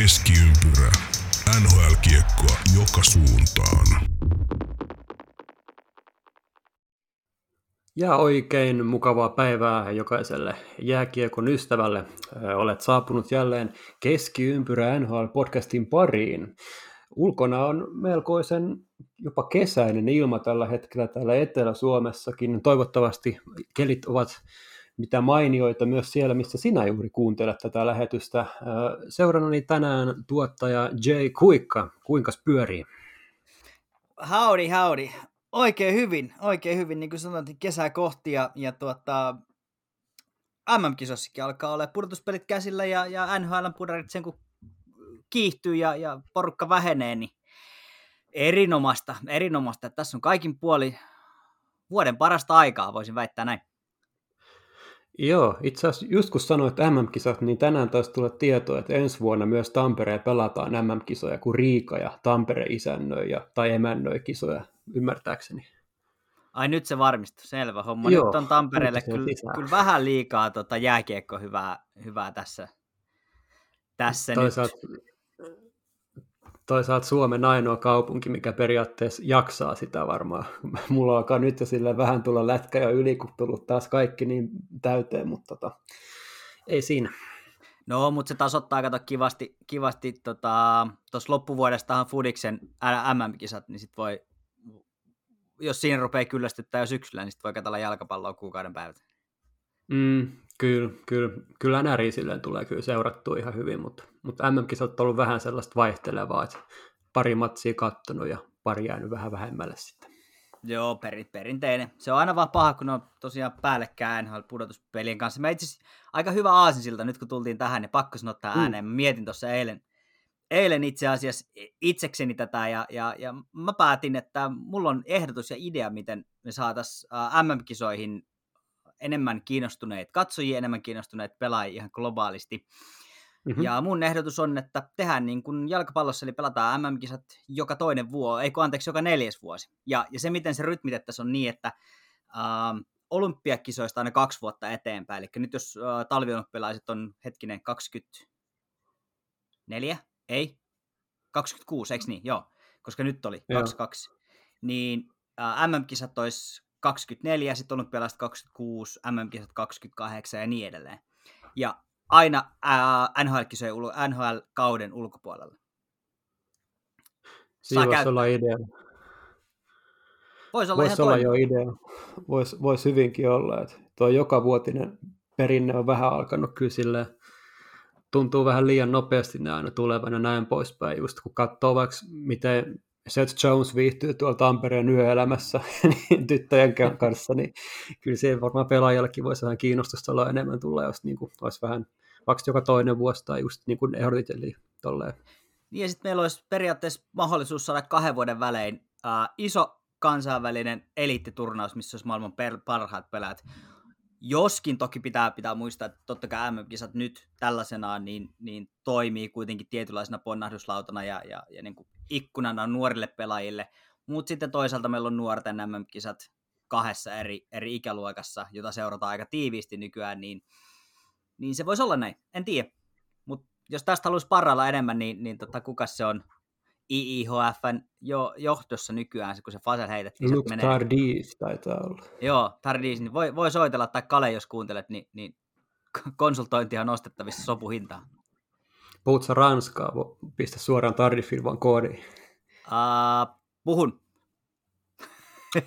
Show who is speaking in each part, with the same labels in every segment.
Speaker 1: Keskiympyrä. NHL-kiekkoa joka suuntaan.
Speaker 2: Ja oikein mukavaa päivää jokaiselle jääkiekon ystävälle. Olet saapunut jälleen Keskiympyrä NHL-podcastin pariin. Ulkona on melkoisen jopa kesäinen ilma tällä hetkellä täällä Etelä-Suomessakin. Toivottavasti kelit ovat mitä mainioita myös siellä, missä sinä juuri kuuntelet tätä lähetystä. Seurannani tänään tuottaja Jay Kuikka. Kuinka pyörii?
Speaker 3: Howdy, howdy. Oikein hyvin, oikein hyvin, niin kuin sanoin, kesää kohti ja, ja tuota, MM-kisossakin alkaa olla pudotuspelit käsillä ja, ja NHL pudarit sen kun kiihtyy ja, ja porukka vähenee, niin erinomaista, erinomaista. Tässä on kaikin puoli vuoden parasta aikaa, voisin väittää näin.
Speaker 2: Joo, itse asiassa just kun sanoit MM-kisat, niin tänään taas tulee tietoa, että ensi vuonna myös Tampereen pelataan MM-kisoja, kun Riika ja Tampere isännöi ja, tai emännöi kisoja, ymmärtääkseni.
Speaker 3: Ai nyt se varmistui, selvä homma. Joo, nyt on Tampereelle kyllä, kyllä, vähän liikaa tota jääkiekko hyvää, hyvää tässä, tässä
Speaker 2: Toisaalta, nyt toisaalta Suomen ainoa kaupunki, mikä periaatteessa jaksaa sitä varmaan. Mulla alkaa nyt jo sille vähän tulla lätkä ja yli, kun tullut taas kaikki niin täyteen, mutta tota, ei siinä.
Speaker 3: No, mutta se tasoittaa, kato kivasti, kivasti tuossa tota, loppuvuodestahan Fudiksen MM-kisat, niin sit voi, jos siinä rupeaa kyllästyttää jo syksyllä, niin sit voi katsella jalkapalloa kuukauden päivät.
Speaker 2: Mm, kyllä, kyllä, kyllä NRI silleen tulee kyllä seurattua ihan hyvin, mutta, mutta MM-kisat on ollut vähän sellaista vaihtelevaa, että pari matsia kattonut ja pari jäänyt vähän vähemmälle sitten.
Speaker 3: Joo, perin, perinteinen. Se on aina vaan paha, kun on tosiaan päällekkäin pudotuspelien kanssa. Mä itse aika hyvä aasinsilta nyt, kun tultiin tähän, niin pakko sanoa mm. ääneen. Mä mietin tuossa eilen, eilen itse asiassa itsekseni tätä, ja, ja, ja mä päätin, että mulla on ehdotus ja idea, miten me saataisiin MM-kisoihin enemmän kiinnostuneet katsojia, enemmän kiinnostuneet pelaajia ihan globaalisti. Mm-hmm. Ja mun ehdotus on, että tehdään niin kuin jalkapallossa, eli pelataan MM-kisat joka toinen vuosi, ei anteeksi, joka neljäs vuosi. Ja, ja se, miten se rytmitettäisiin on niin, että äh, olympiakisoista aina kaksi vuotta eteenpäin. Eli nyt jos äh, talviolympialaiset on hetkinen 24, ei, 26, eikö niin? Joo, koska nyt oli 22. Niin äh, MM-kisat olisi 24, sitten olympialaiset 26, MM-kisat 28 ja niin edelleen. Ja aina NHL-kisojen NHL-kauden ulkopuolella.
Speaker 2: Siinä voisi olla idea.
Speaker 3: Voisi olla,
Speaker 2: Voisi olla jo idea. Voisi vois hyvinkin olla, että tuo joka vuotinen perinne on vähän alkanut kyllä silleen, tuntuu vähän liian nopeasti ne aina tulevan ja näin poispäin, just kun katsoo vaikka miten Seth Jones viihtyy tuolla Tampereen yöelämässä niin tyttöjen kanssa, niin kyllä siihen varmaan pelaajallakin voisi vähän kiinnostusta olla enemmän tulla, jos niin kuin, olisi vähän vaikka joka toinen vuosi tai just niin kuin ehdotit, eli tolleen.
Speaker 3: Niin ja sitten meillä olisi periaatteessa mahdollisuus saada kahden vuoden välein uh, iso kansainvälinen eliittiturnaus, missä olisi maailman per- parhaat pelaajat. Joskin toki pitää, pitää muistaa, että totta kai MM-kisat nyt tällaisenaan niin, niin toimii kuitenkin tietynlaisena ponnahduslautana ja, ja, ja niin kuin ikkunana nuorille pelaajille, mutta sitten toisaalta meillä on nuorten MM-kisat kahdessa eri, eri ikäluokassa, jota seurataan aika tiiviisti nykyään, niin, niin se voisi olla näin, en tiedä. Mutta jos tästä haluaisi paralla enemmän, niin, niin tota, kuka se on IIHFn jo, johdossa nykyään, kun se Fasel heitettiin.
Speaker 2: Luke menee. Tardis taitaa olla.
Speaker 3: Joo, Tardis, niin voi, voi soitella, tai Kale, jos kuuntelet, niin, niin konsultointi on nostettavissa sopuhintaan.
Speaker 2: Puhutko ranskaa? Pistä suoraan Tardifin vaan koodiin.
Speaker 3: Uh, puhun.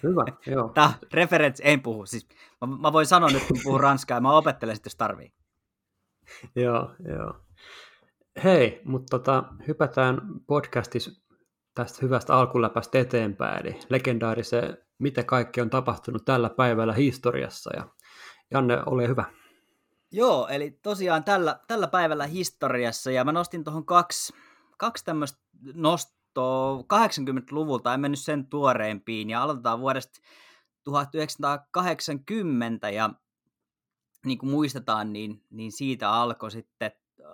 Speaker 2: Hyvä, joo.
Speaker 3: Tämä reference en puhu. Siis, mä, mä, voin sanoa nyt, kun puhun ranskaa, ja mä opettelen sitten, jos tarvii.
Speaker 2: joo, joo. Hei, mutta tota, hypätään podcastissa tästä hyvästä alkuläpästä eteenpäin, eli legendaariseen, mitä kaikki on tapahtunut tällä päivällä historiassa. Ja Janne, ole hyvä.
Speaker 3: Joo, eli tosiaan tällä, tällä päivällä historiassa, ja mä nostin tuohon kaksi, kaksi tämmöistä nostoa 80-luvulta, en mennyt sen tuoreempiin, ja aloitetaan vuodesta 1980, ja niin kuin muistetaan, niin, niin siitä alkoi sitten uh,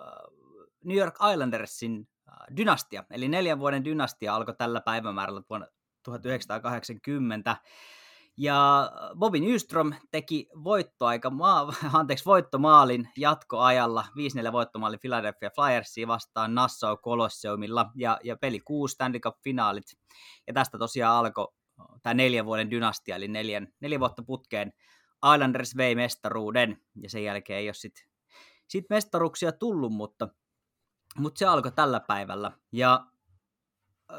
Speaker 3: New York Islandersin uh, dynastia, eli neljän vuoden dynastia alkoi tällä päivämäärällä vuonna 1980, Ja Bobby Nyström teki voittoaika, maa, anteeksi, voittomaalin jatkoajalla, 5-4 voittomaali Philadelphia Flyersia vastaan Nassau Colosseumilla ja, ja peli 6 Stanley Cup-finaalit. Ja tästä tosiaan alkoi tämä neljän vuoden dynastia, eli neljän, neljä vuotta putkeen Islanders vei mestaruuden, ja sen jälkeen ei ole sitten sit mestaruuksia tullut, mutta, mutta se alkoi tällä päivällä. Ja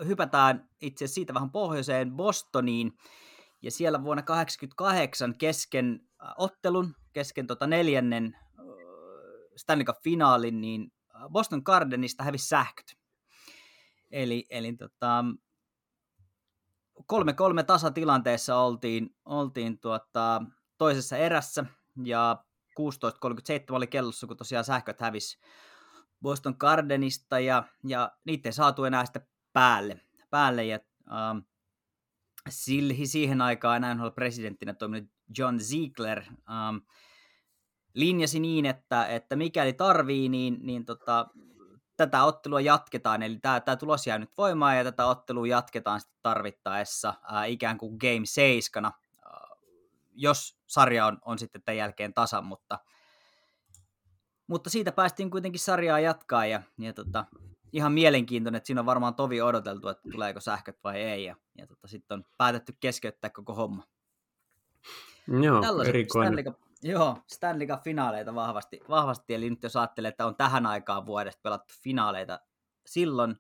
Speaker 3: hypätään itse siitä vähän pohjoiseen Bostoniin, ja siellä vuonna 1988 kesken äh, ottelun, kesken tota neljännen äh, Stanley Cup-finaalin, niin äh, Boston Gardenista hävisi sähköt. Eli, eli tota, 3-3 tasatilanteessa oltiin, oltiin tuota, toisessa erässä ja 16.37 oli kellossa, kun tosiaan sähköt hävisi Boston Gardenista ja, ja niitä ei saatu enää sitä päälle. päälle ja, ähm, siihen aikaan NHL-presidenttinä toiminut John Ziegler ähm, linjasi niin, että, että mikäli tarvii, niin, niin tota, tätä ottelua jatketaan, eli tämä, tämä tulos jää nyt voimaan ja tätä ottelua jatketaan sitten tarvittaessa äh, ikään kuin game 7, äh, jos sarja on, on sitten tämän jälkeen tasan, mutta, mutta siitä päästiin kuitenkin sarjaa jatkaa ja, ja tota, ihan mielenkiintoinen, että siinä on varmaan tovi odoteltu, että tuleeko sähköt vai ei ja, ja tota, sitten on päätetty keskeyttää koko homma.
Speaker 2: Joo, Tällaiset erikoinen.
Speaker 3: Stanley Cup, Joo, Stanley Cup-finaaleita vahvasti, vahvasti, eli nyt jos ajattelee, että on tähän aikaan vuodesta pelattu finaaleita silloin,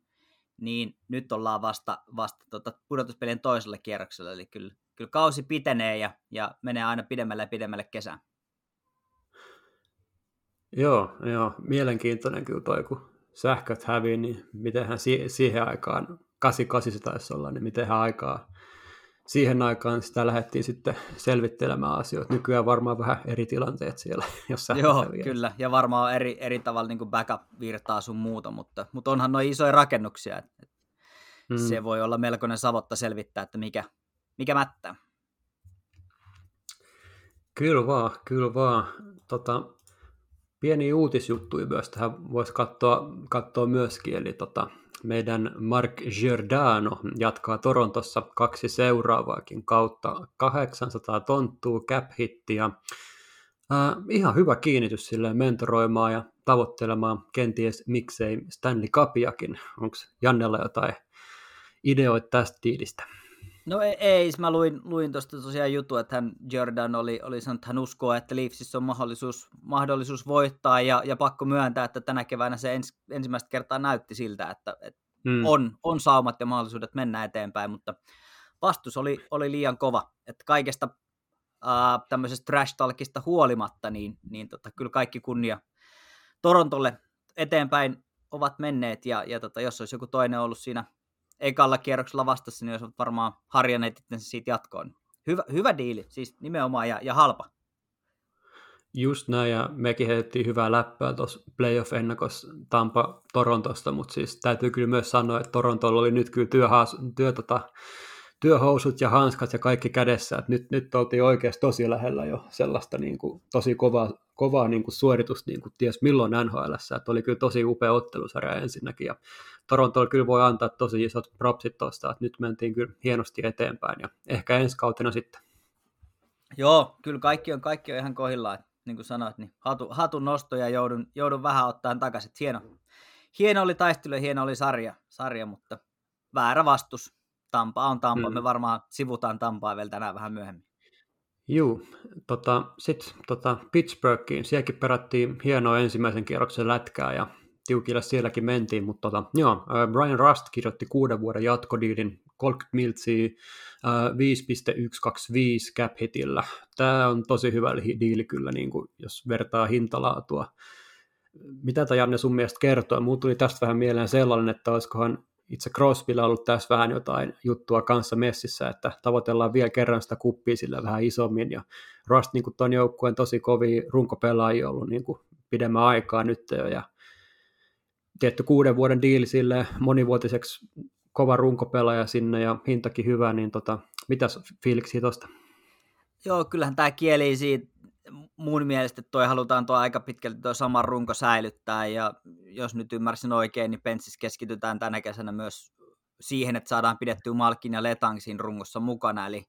Speaker 3: niin nyt ollaan vasta, vasta tota pudotuspelien toiselle kierrokselle, eli kyllä, kyllä kausi pitenee ja, ja menee aina pidemmälle ja pidemmälle kesään.
Speaker 2: Joo, joo, mielenkiintoinen kyllä toi, kun sähköt hävii, niin mitenhän si- siihen aikaan, 88 se taisi olla, niin mitenhän aikaa siihen aikaan sitä lähdettiin sitten selvittelemään asioita. Nykyään varmaan vähän eri tilanteet siellä, jos
Speaker 3: Joo, vielä. kyllä, ja varmaan eri, eri tavalla niin backup-virtaa sun muuta, mutta, mutta onhan noin isoja rakennuksia, että hmm. se voi olla melkoinen savotta selvittää, että mikä, mikä mättää.
Speaker 2: Kyllä vaan, kyllä vaan. Tota, pieni uutisjuttuja myös tähän voisi katsoa, katsoa myöskin, eli tota, meidän Mark Giordano jatkaa Torontossa kaksi seuraavaakin kautta. 800 tonttuu cap hittiä. Äh, ihan hyvä kiinnitys sille mentoroimaan ja tavoittelemaan kenties miksei Stanley Cupiakin. Onko Jannella jotain ideoita tästä tiilistä?
Speaker 3: No ei, ei mä luin, luin tuosta tosiaan jutu, että hän, Jordan oli, oli sanonut, että hän uskoo, että Leafsissä on mahdollisuus, mahdollisuus voittaa ja, ja pakko myöntää, että tänä keväänä se ens, ensimmäistä kertaa näytti siltä, että, että mm. on, on saumat ja mahdollisuudet mennä eteenpäin, mutta vastus oli, oli liian kova, että kaikesta äh, tämmöisestä trash talkista huolimatta, niin, niin tota, kyllä kaikki kunnia Torontolle eteenpäin ovat menneet, ja, ja tota, jos olisi joku toinen ollut siinä ekalla kierroksella vastassa, niin olisi varmaan harjanneet siitä jatkoon. Hyvä, hyvä diili, siis nimenomaan ja, ja halpa.
Speaker 2: Just näin, ja mekin heitettiin hyvää läppää tuossa playoff-ennakossa Tampa Torontosta, mutta siis täytyy kyllä myös sanoa, että Torontolla oli nyt kyllä työhaas, työ, tota, työhousut ja hanskat ja kaikki kädessä, että nyt, nyt oltiin oikeasti tosi lähellä jo sellaista niin kuin, tosi kovaa, kovaa niin kuin suoritusta, niin kuin ties milloin NHL, että oli kyllä tosi upea ottelusarja ensinnäkin, ja Torontolla kyllä voi antaa tosi isot propsit tuosta, että nyt mentiin kyllä hienosti eteenpäin, ja ehkä ensi kautena sitten.
Speaker 3: Joo, kyllä kaikki on, kaikki on ihan kohillaan niin kuin sanoit, niin hatu, hatun nosto ja joudun, joudun vähän ottaan takaisin. Hieno, hieno oli taistelu ja hieno oli sarja, sarja, mutta väärä vastus. Tampa on Tampa. Mm. Me varmaan sivutaan Tampaa vielä tänään vähän myöhemmin.
Speaker 2: Juu, tota, sitten tota Pittsburghiin, sielläkin perättiin hienoa ensimmäisen kierroksen lätkää ja tiukille sielläkin mentiin, mutta tota, joo, Brian Rust kirjoitti kuuden vuoden jatkodiilin 30 miltsiä 5.125 cap hitillä. Tämä on tosi hyvä diili kyllä, niin kuin, jos vertaa hintalaatua. Mitä tämä Janne sun mielestä kertoo? Mulla tuli tästä vähän mieleen sellainen, että olisikohan itse Crosbylla ollut tässä vähän jotain juttua kanssa messissä, että tavoitellaan vielä kerran sitä kuppia sillä vähän isommin, ja Rust niin tuon joukkueen tosi kovia runkopelaajia ollut niin kuin pidemmän aikaa nyt jo, ja tietty kuuden vuoden diili sille monivuotiseksi kova runkopelaaja sinne ja hintakin hyvä, niin tota, mitäs fiiliksi tuosta?
Speaker 3: Joo, kyllähän tämä kieli siitä mun mielestä, toi halutaan tuo aika pitkälti tuo sama runko säilyttää, ja jos nyt ymmärsin oikein, niin Penssissä keskitytään tänä kesänä myös siihen, että saadaan pidettyä Malkin ja Letang siinä rungossa mukana, eli,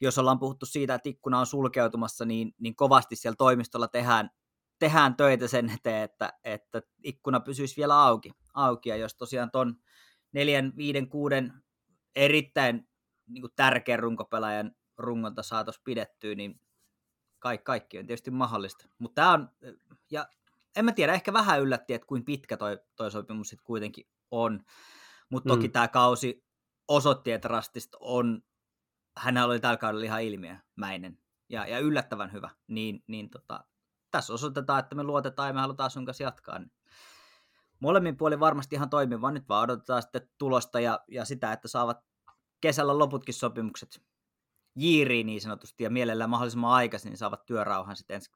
Speaker 3: jos ollaan puhuttu siitä, että ikkuna on sulkeutumassa, niin, niin kovasti siellä toimistolla tehdään, tehdään töitä sen eteen, että, että ikkuna pysyisi vielä auki. auki. Ja jos tosiaan ton neljän, viiden, kuuden erittäin niin tärkeän runkopelaajan rungonta saataisiin pidettyä, niin kaikki, kaikki on tietysti mahdollista. Mutta tämä on, ja en mä tiedä, ehkä vähän yllätti, että kuin pitkä toi, toi sopimus sitten kuitenkin on. Mutta toki mm. tämä kausi osoitti, että Rastista on, hän oli tällä kaudella ihan ilmiömäinen ja, ja yllättävän hyvä. Niin, niin tota, tässä osoitetaan, että me luotetaan ja me halutaan sun kanssa jatkaa. Molemmin puolin varmasti ihan toimiva. Nyt vaan odotetaan sitten tulosta ja, ja sitä, että saavat kesällä loputkin sopimukset jiiriin niin sanotusti ja mielellään mahdollisimman aikaisin, niin saavat työrauhan sitten ensi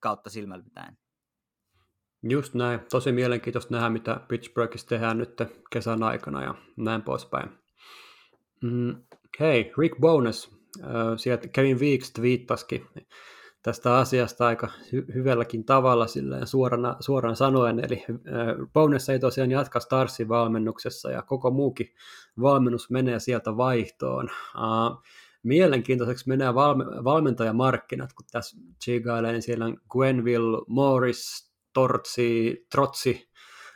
Speaker 3: kautta silmällä pitäen.
Speaker 2: Just näin. Tosi mielenkiintoista nähdä, mitä Pittsburghissa tehdään nyt kesän aikana ja näin poispäin. Mm, hei, Rick Bones, äh, sieltä Kevin Weeks twiittasikin tästä asiasta aika hy- hyvälläkin tavalla silleen suorana, suoraan sanoen, eli äh, Bones ei tosiaan jatka Starsin valmennuksessa ja koko muukin valmennus menee sieltä vaihtoon. Uh, mielenkiintoiseksi menee valme- valmentajamarkkinat, kun tässä chigailee, niin siellä on Gwenville, Morris, Tortsi, Trotsi,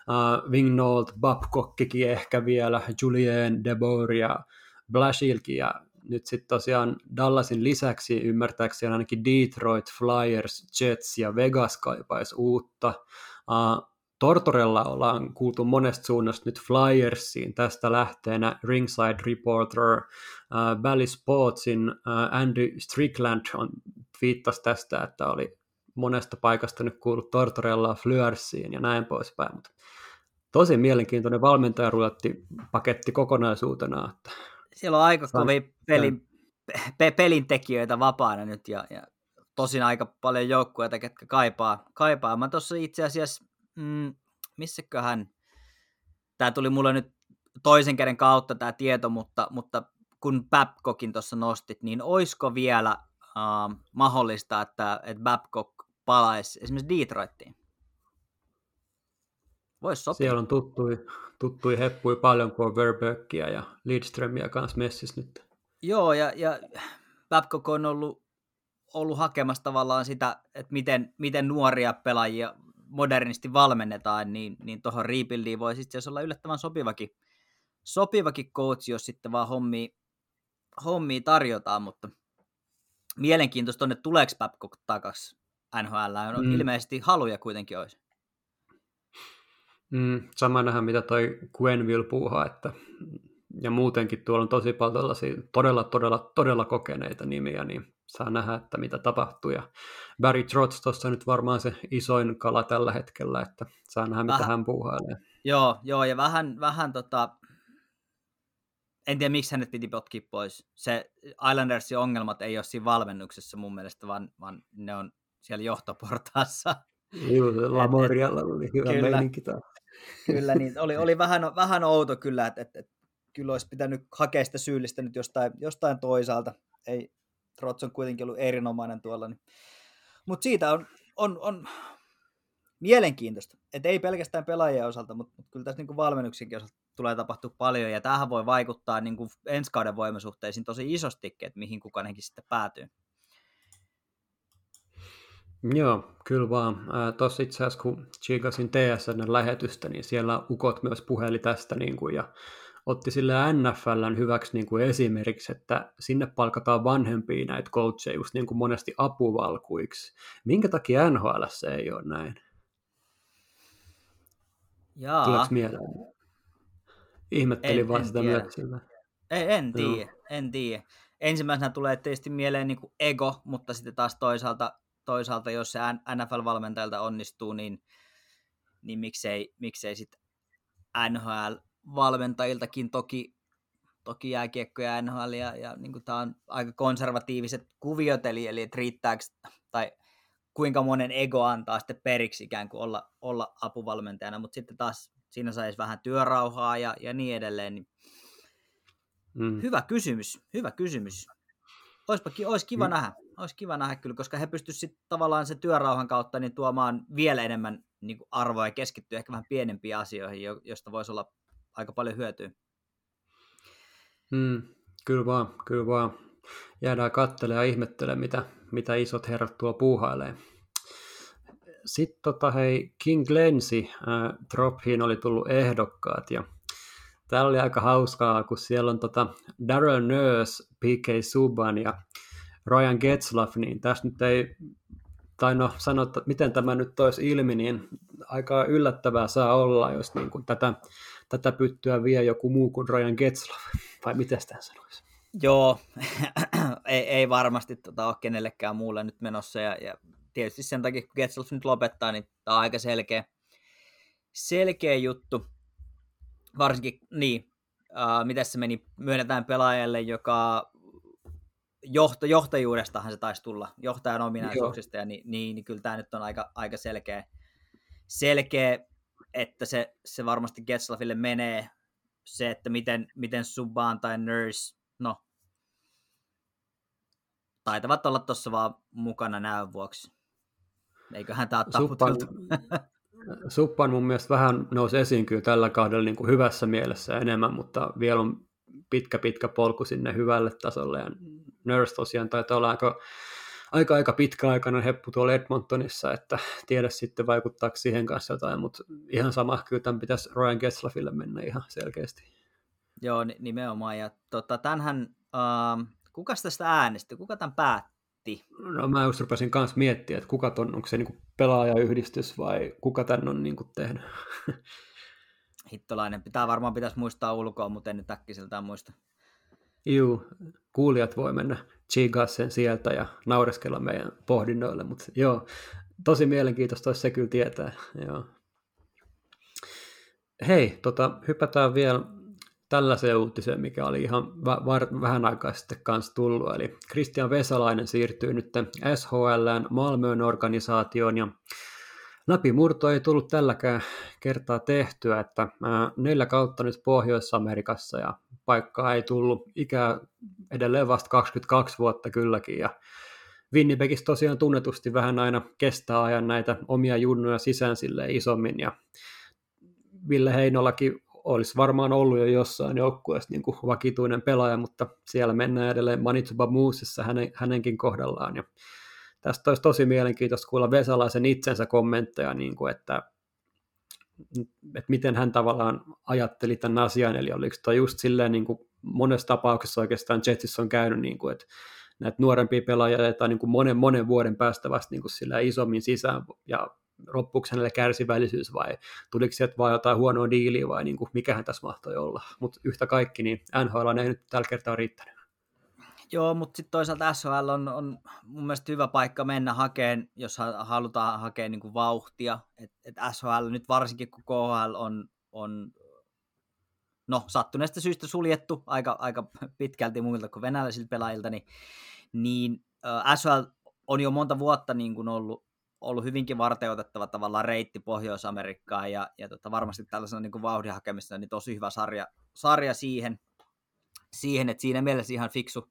Speaker 2: uh, Wingnold, Babcockikin ehkä vielä, Julien, Debor ja Blashilkin ja nyt sitten tosiaan Dallasin lisäksi ymmärtääkseni ainakin Detroit, Flyers, Jets ja Vegas kaipaisi uutta. Uh, Tortorella ollaan kuultu monesta suunnasta nyt Flyersiin, tästä lähteenä Ringside Reporter, uh, Valley Sportsin uh, Andy Strickland on viittasi tästä, että oli monesta paikasta nyt kuullut Tortorella Flyersiin ja näin poispäin, mutta tosi mielenkiintoinen valmentajaruletti paketti kokonaisuutena. Että
Speaker 3: Siellä on aika kovia pelin, pe, pelintekijöitä vapaana nyt ja, ja tosin aika paljon joukkueita, ketkä kaipaa. kaipaa. Mä tuossa itse asiassa, mm, missäköhän, tämä tuli mulle nyt toisen käden kautta tämä tieto, mutta, mutta kun Babcockin tuossa nostit, niin oisko vielä uh, mahdollista, että, että Babcock palaisi esimerkiksi Detroittiin? Voisi sopia.
Speaker 2: Siellä on tuttui, tuttui heppui paljon, kun on Verböckiä ja Lidströmiä kanssa messissä nyt.
Speaker 3: Joo, ja, ja Babcock on ollut, ollut hakemassa tavallaan sitä, että miten, miten nuoria pelaajia modernisti valmennetaan, niin, niin tuohon rebuildiin voi sitten olla yllättävän sopivakin, sopivakin coach, jos sitten vaan hommia, hommia tarjotaan, mutta mielenkiintoista on, että tuleeko Babcock takaisin NHL, on mm. ilmeisesti haluja kuitenkin olisi.
Speaker 2: Mm, sama nähdä, mitä toi Gwenville puuhaa, että ja muutenkin tuolla on tosi paljon tällaisia todella, todella, todella kokeneita nimiä, niin saa nähdä, että mitä tapahtuu. Ja Barry Trotz tuossa nyt varmaan se isoin kala tällä hetkellä, että saa nähdä, mitä vähän, hän puuhailee.
Speaker 3: Joo, joo, ja vähän, vähän tota, en tiedä miksi hänet piti potkia pois. Se Islandersin ongelmat ei ole siinä valmennuksessa mun mielestä, vaan, vaan ne on siellä johtoportaassa.
Speaker 2: Joo, Lamorialla oli hyvä kyllä, meininki taas.
Speaker 3: Kyllä, niin oli, oli vähän, vähän outo kyllä, että, että, että kyllä olisi pitänyt hakea sitä syyllistä nyt jostain, jostain toisaalta. Ei, Trots on kuitenkin ollut erinomainen tuolla. Niin. Mutta siitä on, on, on mielenkiintoista, että ei pelkästään pelaajien osalta, mutta, mutta kyllä tässä niin valmennuksenkin osalta tulee tapahtua paljon, ja tähän voi vaikuttaa niin kuin ensi kauden voimasuhteisiin tosi isosti, että mihin kukainenkin sitten päätyy.
Speaker 2: Joo, kyllä vaan. Tuossa itse asiassa, kun Chigasin TSN lähetystä, niin siellä ukot myös puheli tästä, niin kuin, ja otti sille NFLn hyväksi niin kuin esimerkiksi, että sinne palkataan vanhempia näitä coacheja just niin kuin monesti apuvalkuiksi. Minkä takia NHL ei ole näin?
Speaker 3: Jaa.
Speaker 2: Tuleeko mieleen? Ihmettelin en, vaan en sitä
Speaker 3: tiedä. Ei, en tiedä, en tiedä. Ensimmäisenä tulee tietysti mieleen niin kuin ego, mutta sitten taas toisaalta, toisaalta jos se NFL-valmentajalta onnistuu, niin, niin miksei, miksei sitten NHL valmentajiltakin toki, toki jääkiekko ja NHL ja, ja niin tämä on aika konservatiiviset kuviot, eli, eli että riittääkö, tai kuinka monen ego antaa sitten periksi ikään kuin olla, olla apuvalmentajana, mutta sitten taas siinä saisi vähän työrauhaa ja, ja niin edelleen. Niin mm. Hyvä kysymys, hyvä kysymys. Oispa, olisi kiva mm. nähdä, olisi kiva nähdä kyllä, koska he pystyisivät tavallaan sen työrauhan kautta niin tuomaan vielä enemmän niin kuin arvoa ja keskittyä ehkä vähän pienempiin asioihin, josta voisi olla aika paljon hyötyä.
Speaker 2: Mm, kyllä vaan, kyllä vaan. jäädään katselemaan ja ihmettelemään, mitä, mitä isot herrat tuo puuhailee. Sitten tota, hei, King Glensi äh, oli tullut ehdokkaat ja täällä oli aika hauskaa, kun siellä on tota Daryl Nurse, PK Subban ja Ryan Getzlaff, niin tässä nyt ei, tai no sanoa, että miten tämä nyt toisi ilmi, niin aika yllättävää saa olla, jos niin kuin tätä, tätä pyttyä vie joku muu kuin Ryan Getzlaff, vai miten sitä sanoisi?
Speaker 3: Joo, ei, ei varmasti tota ole kenellekään muulle nyt menossa, ja, ja tietysti sen takia, kun Getzlaff nyt lopettaa, niin tämä on aika selkeä, selkeä juttu. Varsinkin, niin, uh, miten se meni, myönnetään pelaajalle, joka johto, johtajuudestahan se taisi tulla, johtajan ominaisuuksista, ja niin, niin, niin kyllä tämä nyt on aika, aika selkeä, selkeä, että se, se varmasti Getzlaffille menee, se, että miten, miten Subban tai Nurse, no, taitavat olla tuossa vaan mukana näön vuoksi. Eiköhän tämä
Speaker 2: Suppan, Suppan mun mielestä vähän nousi esiin kyllä tällä kaudella niin kuin hyvässä mielessä enemmän, mutta vielä on pitkä pitkä polku sinne hyvälle tasolle. Ja Nurse tosiaan taitaa olla aika, aika, aika pitkäaikainen heppu tuolla Edmontonissa, että tiedä sitten vaikuttaako siihen kanssa jotain, mutta ihan sama kyllä tämän pitäisi Ryan Getzlaffille mennä ihan selkeästi.
Speaker 3: Joo, nimenomaan. Ja tota, tämänhän, uh, kuka tästä äänesti? Kuka tämän päätti?
Speaker 2: No mä just rupesin kanssa miettiä, että kuka ton, onko se niinku pelaajayhdistys vai kuka tän on niinku tehnyt.
Speaker 3: Hittolainen. Pitää varmaan pitäisi muistaa ulkoa, mutta en nyt äkkiseltään muista.
Speaker 2: Juu, kuulijat voi mennä chigaa sen sieltä ja naureskella meidän pohdinnoille, mutta joo, tosi mielenkiintoista olisi se kyllä tietää. Joo. Hei, tota, hypätään vielä tällaiseen uutiseen, mikä oli ihan va- va- vähän aikaa sitten kanssa tullut. Eli Christian Vesalainen siirtyy nyt SHLn Malmöön organisaatioon ja läpimurto ei tullut tälläkään kertaa tehtyä, että neljä kautta nyt Pohjois-Amerikassa ja paikkaa ei tullut, ikää edelleen vasta 22 vuotta kylläkin ja Winnipegissä tosiaan tunnetusti vähän aina kestää ajan näitä omia junnuja sisään sille isommin ja Ville Heinolakin olisi varmaan ollut jo jossain joukkueessa niin kuin vakituinen pelaaja, mutta siellä mennään edelleen Manitoba Moosessa hänen, hänenkin kohdallaan. Ja tästä olisi tosi mielenkiintoista kuulla Vesalaisen itsensä kommentteja, niin kuin, että, että miten hän tavallaan ajatteli tämän asian, eli oliko tämä just silleen niin kuin monessa tapauksessa oikeastaan Jetsissä on käynyt, niin kuin, että näitä nuorempia pelaajia jätetään niin kuin monen, monen vuoden päästä vasta niin kuin sillä isommin sisään, ja loppuuko hänelle kärsivällisyys vai tuliko sieltä vaan jotain huonoa diiliä vai niin kuin, mikähän tässä mahtoi olla. Mutta yhtä kaikki, niin NHL ei nyt tällä kertaa riittänyt.
Speaker 3: Joo, mutta sitten toisaalta SHL on, on mun mielestä hyvä paikka mennä hakeen, jos halutaan hakea niin kuin vauhtia. Et, et SHL nyt varsinkin, kun KHL on, on no, sattuneesta syystä suljettu aika, aika pitkälti muilta kuin venäläisiltä pelaajilta, niin, niin äh, SHL on jo monta vuotta niin kuin ollut, ollut hyvinkin varteutettava tavallaan reitti Pohjois-Amerikkaan ja, ja tota, varmasti tällaisena niin kuin vauhdin hakemista niin tosi hyvä sarja, sarja siihen, siihen, että siinä mielessä ihan fiksu,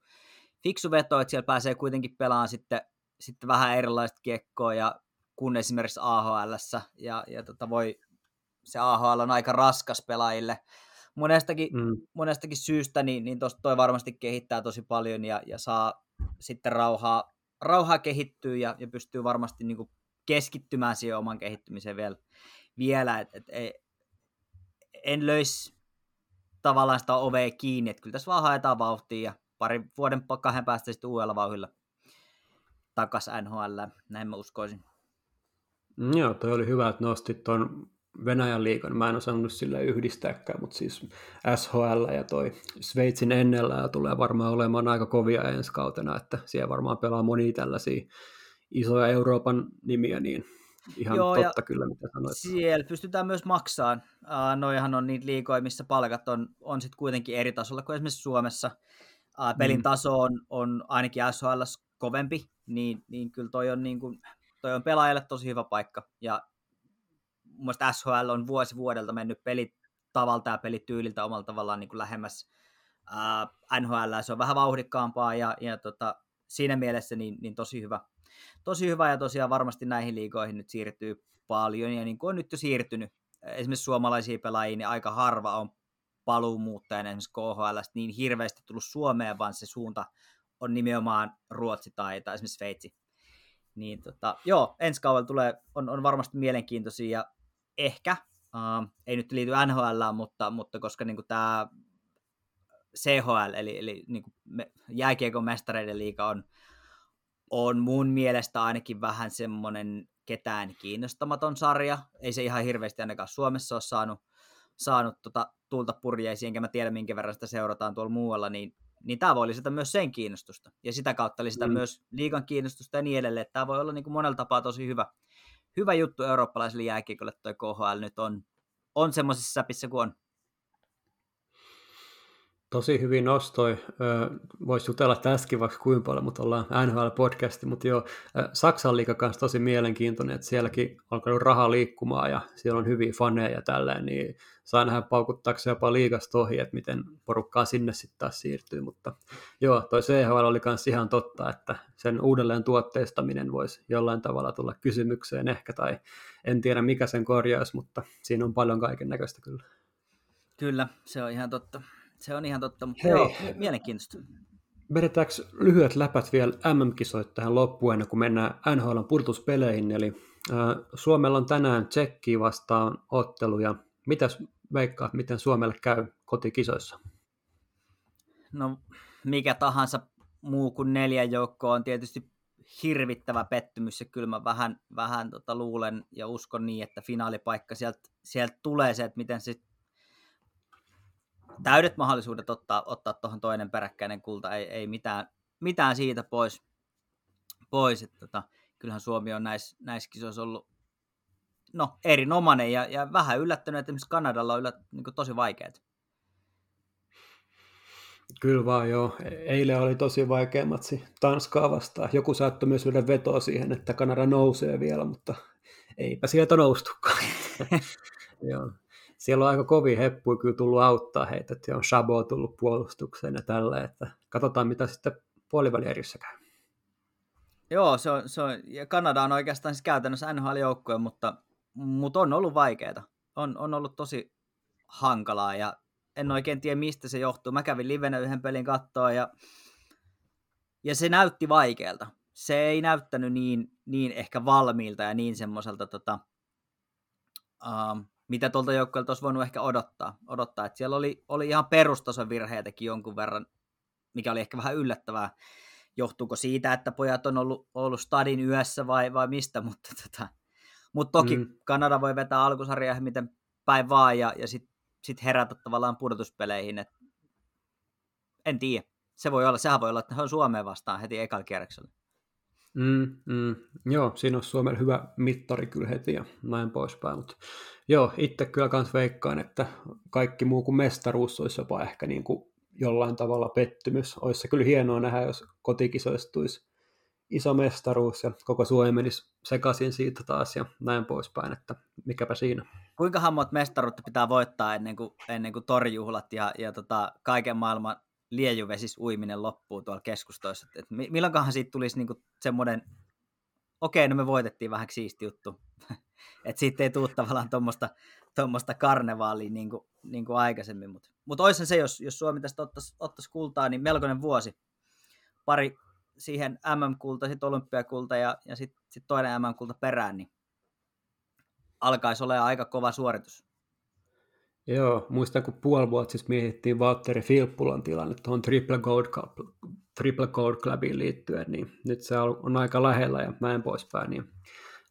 Speaker 3: fiksu veto, että siellä pääsee kuitenkin pelaamaan sitten, sitten vähän erilaista kiekkoa ja kun esimerkiksi AHL ja, ja tota voi, se AHL on aika raskas pelaajille monestakin, mm. monestakin syystä, niin, niin tosta toi varmasti kehittää tosi paljon ja, ja saa sitten rauhaa, rauhaa kehittyä ja, ja pystyy varmasti niin keskittymään siihen oman kehittymiseen vielä, vielä et, et, et, en löisi tavallaan sitä ovea kiinni, että kyllä tässä vaan haetaan vauhtia ja pari vuoden kahden päästä sitten uudella vauhilla takas NHL, näin mä uskoisin.
Speaker 2: Mm, joo, toi oli hyvä, että nostit tuon Venäjän liikan. Mä en osannut sillä yhdistääkään, mutta siis SHL ja toi Sveitsin NL tulee varmaan olemaan aika kovia ensi kautena, että siellä varmaan pelaa moni tällaisia isoja Euroopan nimiä, niin ihan Joo, totta kyllä, mitä sanoit.
Speaker 3: Siellä pystytään myös maksamaan. Uh, noihan on niitä liikoja, missä palkat on, on sitten kuitenkin eri tasolla kuin esimerkiksi Suomessa. Uh, pelin mm. taso on, on ainakin SHL kovempi, niin, niin kyllä toi on, niin kuin, toi on pelaajalle tosi hyvä paikka. Ja mun mielestä SHL on vuosi vuodelta mennyt pelit tavalta ja pelityyliltä omalla tavallaan niin kuin lähemmäs uh, NHL. Se on vähän vauhdikkaampaa ja, ja tota, siinä mielessä niin, niin tosi hyvä, tosi hyvä ja tosiaan varmasti näihin liigoihin nyt siirtyy paljon ja niin kuin on nyt jo siirtynyt esimerkiksi suomalaisia pelaajia, niin aika harva on paluumuuttajana esimerkiksi KHL niin hirveästi tullut Suomeen, vaan se suunta on nimenomaan Ruotsi tai, tai esimerkiksi Sveitsi. Niin tota, joo, ensi kaudella tulee, on, on varmasti mielenkiintoisia ja ehkä, uh, ei nyt liity NHL, mutta, mutta koska niin tämä CHL, eli, eli niin me, jääkiekon mestareiden liiga on, on mun mielestä ainakin vähän semmoinen ketään kiinnostamaton sarja. Ei se ihan hirveästi ainakaan Suomessa ole saanut, saanut tota, tulta purjeisiin, enkä mä tiedä minkä verran sitä seurataan tuolla muualla, niin, niin tämä voi lisätä myös sen kiinnostusta. Ja sitä kautta lisätä mm. myös liigan kiinnostusta ja niin edelleen. Tämä voi olla niin kuin monella tapaa tosi hyvä, hyvä juttu eurooppalaiselle jääkiekolle, toi KHL nyt on, on semmoisessa säpissä kuin on.
Speaker 2: Tosi hyvin nostoi. Voisi jutella tässäkin vaikka kuinka paljon, mutta ollaan NHL-podcasti, mutta joo, Saksan liiga kanssa tosi mielenkiintoinen, että sielläkin on alkanut raha liikkumaan ja siellä on hyviä faneja ja tälleen, niin saa nähdä paukuttaako jopa liigasta ohi, että miten porukkaa sinne sitten taas siirtyy, mutta joo, toi CHL oli myös ihan totta, että sen uudelleen tuotteistaminen voisi jollain tavalla tulla kysymykseen ehkä, tai en tiedä mikä sen korjaus, mutta siinä on paljon kaiken näköistä kyllä.
Speaker 3: Kyllä, se on ihan totta. Se on ihan totta, mutta joo, mielenkiintoista.
Speaker 2: Vedetäänkö lyhyet läpät vielä MM-kisoit tähän loppuun ennen kuin mennään NHL purtuspeleihin, eli äh, Suomella on tänään Tsekkiä vastaan ottelu, ja mitäs veikkaat, miten Suomelle käy kotikisoissa?
Speaker 3: No mikä tahansa muu kuin neljä joukkoa on tietysti hirvittävä pettymys ja kyllä mä vähän, vähän tota luulen ja uskon niin, että finaalipaikka sieltä sielt tulee se, että miten se täydet mahdollisuudet ottaa, ottaa toinen peräkkäinen kulta, ei, ei mitään, mitään siitä pois. pois. Että, tota, kyllähän Suomi on näissä, näissä kisoissa ollut no, erinomainen ja, ja vähän yllättänyt, että esimerkiksi Kanadalla on yllät, niin tosi vaikeat.
Speaker 2: Kyllä vaan joo. Eilen oli tosi vaikea matsi Tanskaa vastaan. Joku saattoi myös yhden vetoa siihen, että Kanada nousee vielä, mutta eipä sieltä noustukaan. joo siellä on aika kovin heppuja kyllä tullut auttaa heitä, että on Shabo tullut puolustukseen ja tällä, että katsotaan mitä sitten puolivälierissä käy.
Speaker 3: Joo, se on, se on, ja Kanada on oikeastaan siis käytännössä NHL-joukkue, mutta, mutta on ollut vaikeaa. On, on ollut tosi hankalaa ja en oikein tiedä mistä se johtuu. Mä kävin livenä yhden pelin kattoa ja, ja se näytti vaikealta. Se ei näyttänyt niin, niin ehkä valmiilta ja niin semmoiselta tota, um, mitä tuolta joukkueelta olisi voinut ehkä odottaa. odottaa. Että siellä oli, oli ihan perustason virheitäkin jonkun verran, mikä oli ehkä vähän yllättävää. Johtuuko siitä, että pojat on ollut, ollut stadin yössä vai, vai mistä, mutta, tota, mutta toki mm. Kanada voi vetää alkusarjaa miten päin vaan ja, ja sitten sit herätä tavallaan pudotuspeleihin. Et en tiedä. Se voi olla, sehän voi olla, että he on Suomeen vastaan heti ekalla kierroksella.
Speaker 2: Mm, mm, joo, siinä on Suomella hyvä mittari kyllä heti ja näin poispäin, mutta joo, itse kyllä kans veikkaan, että kaikki muu kuin mestaruus olisi jopa ehkä niin kuin jollain tavalla pettymys. Olisi se kyllä hienoa nähdä, jos kotikisoistuisi iso mestaruus ja koko Suomi menisi sekaisin siitä taas ja näin poispäin, että mikäpä siinä.
Speaker 3: Kuinka monta mestaruutta pitää voittaa ennen kuin, ennen kuin torjuhlat ja, ja tota, kaiken maailman liejuvesis uiminen loppuu tuolla keskustoissa. Et siitä tulisi niinku semmoinen, okei, no me voitettiin vähän siisti juttu. että siitä ei tule tavallaan tuommoista tuommoista karnevaalia niin kuin, niin kuin aikaisemmin. Mutta mut olisi se, jos, jos Suomi tästä ottaisi, ottaisi kultaa, niin melkoinen vuosi. Pari siihen MM-kulta, sitten olympiakulta ja, ja sitten sit toinen MM-kulta perään, niin alkaisi olla aika kova suoritus.
Speaker 2: Joo, muistan kun puoli vuotta siis mietittiin Valtteri Filppulan tilanne tuohon Triple Gold, Club, Triple Gold Clubiin liittyen, niin nyt se on aika lähellä ja näin poispäin, niin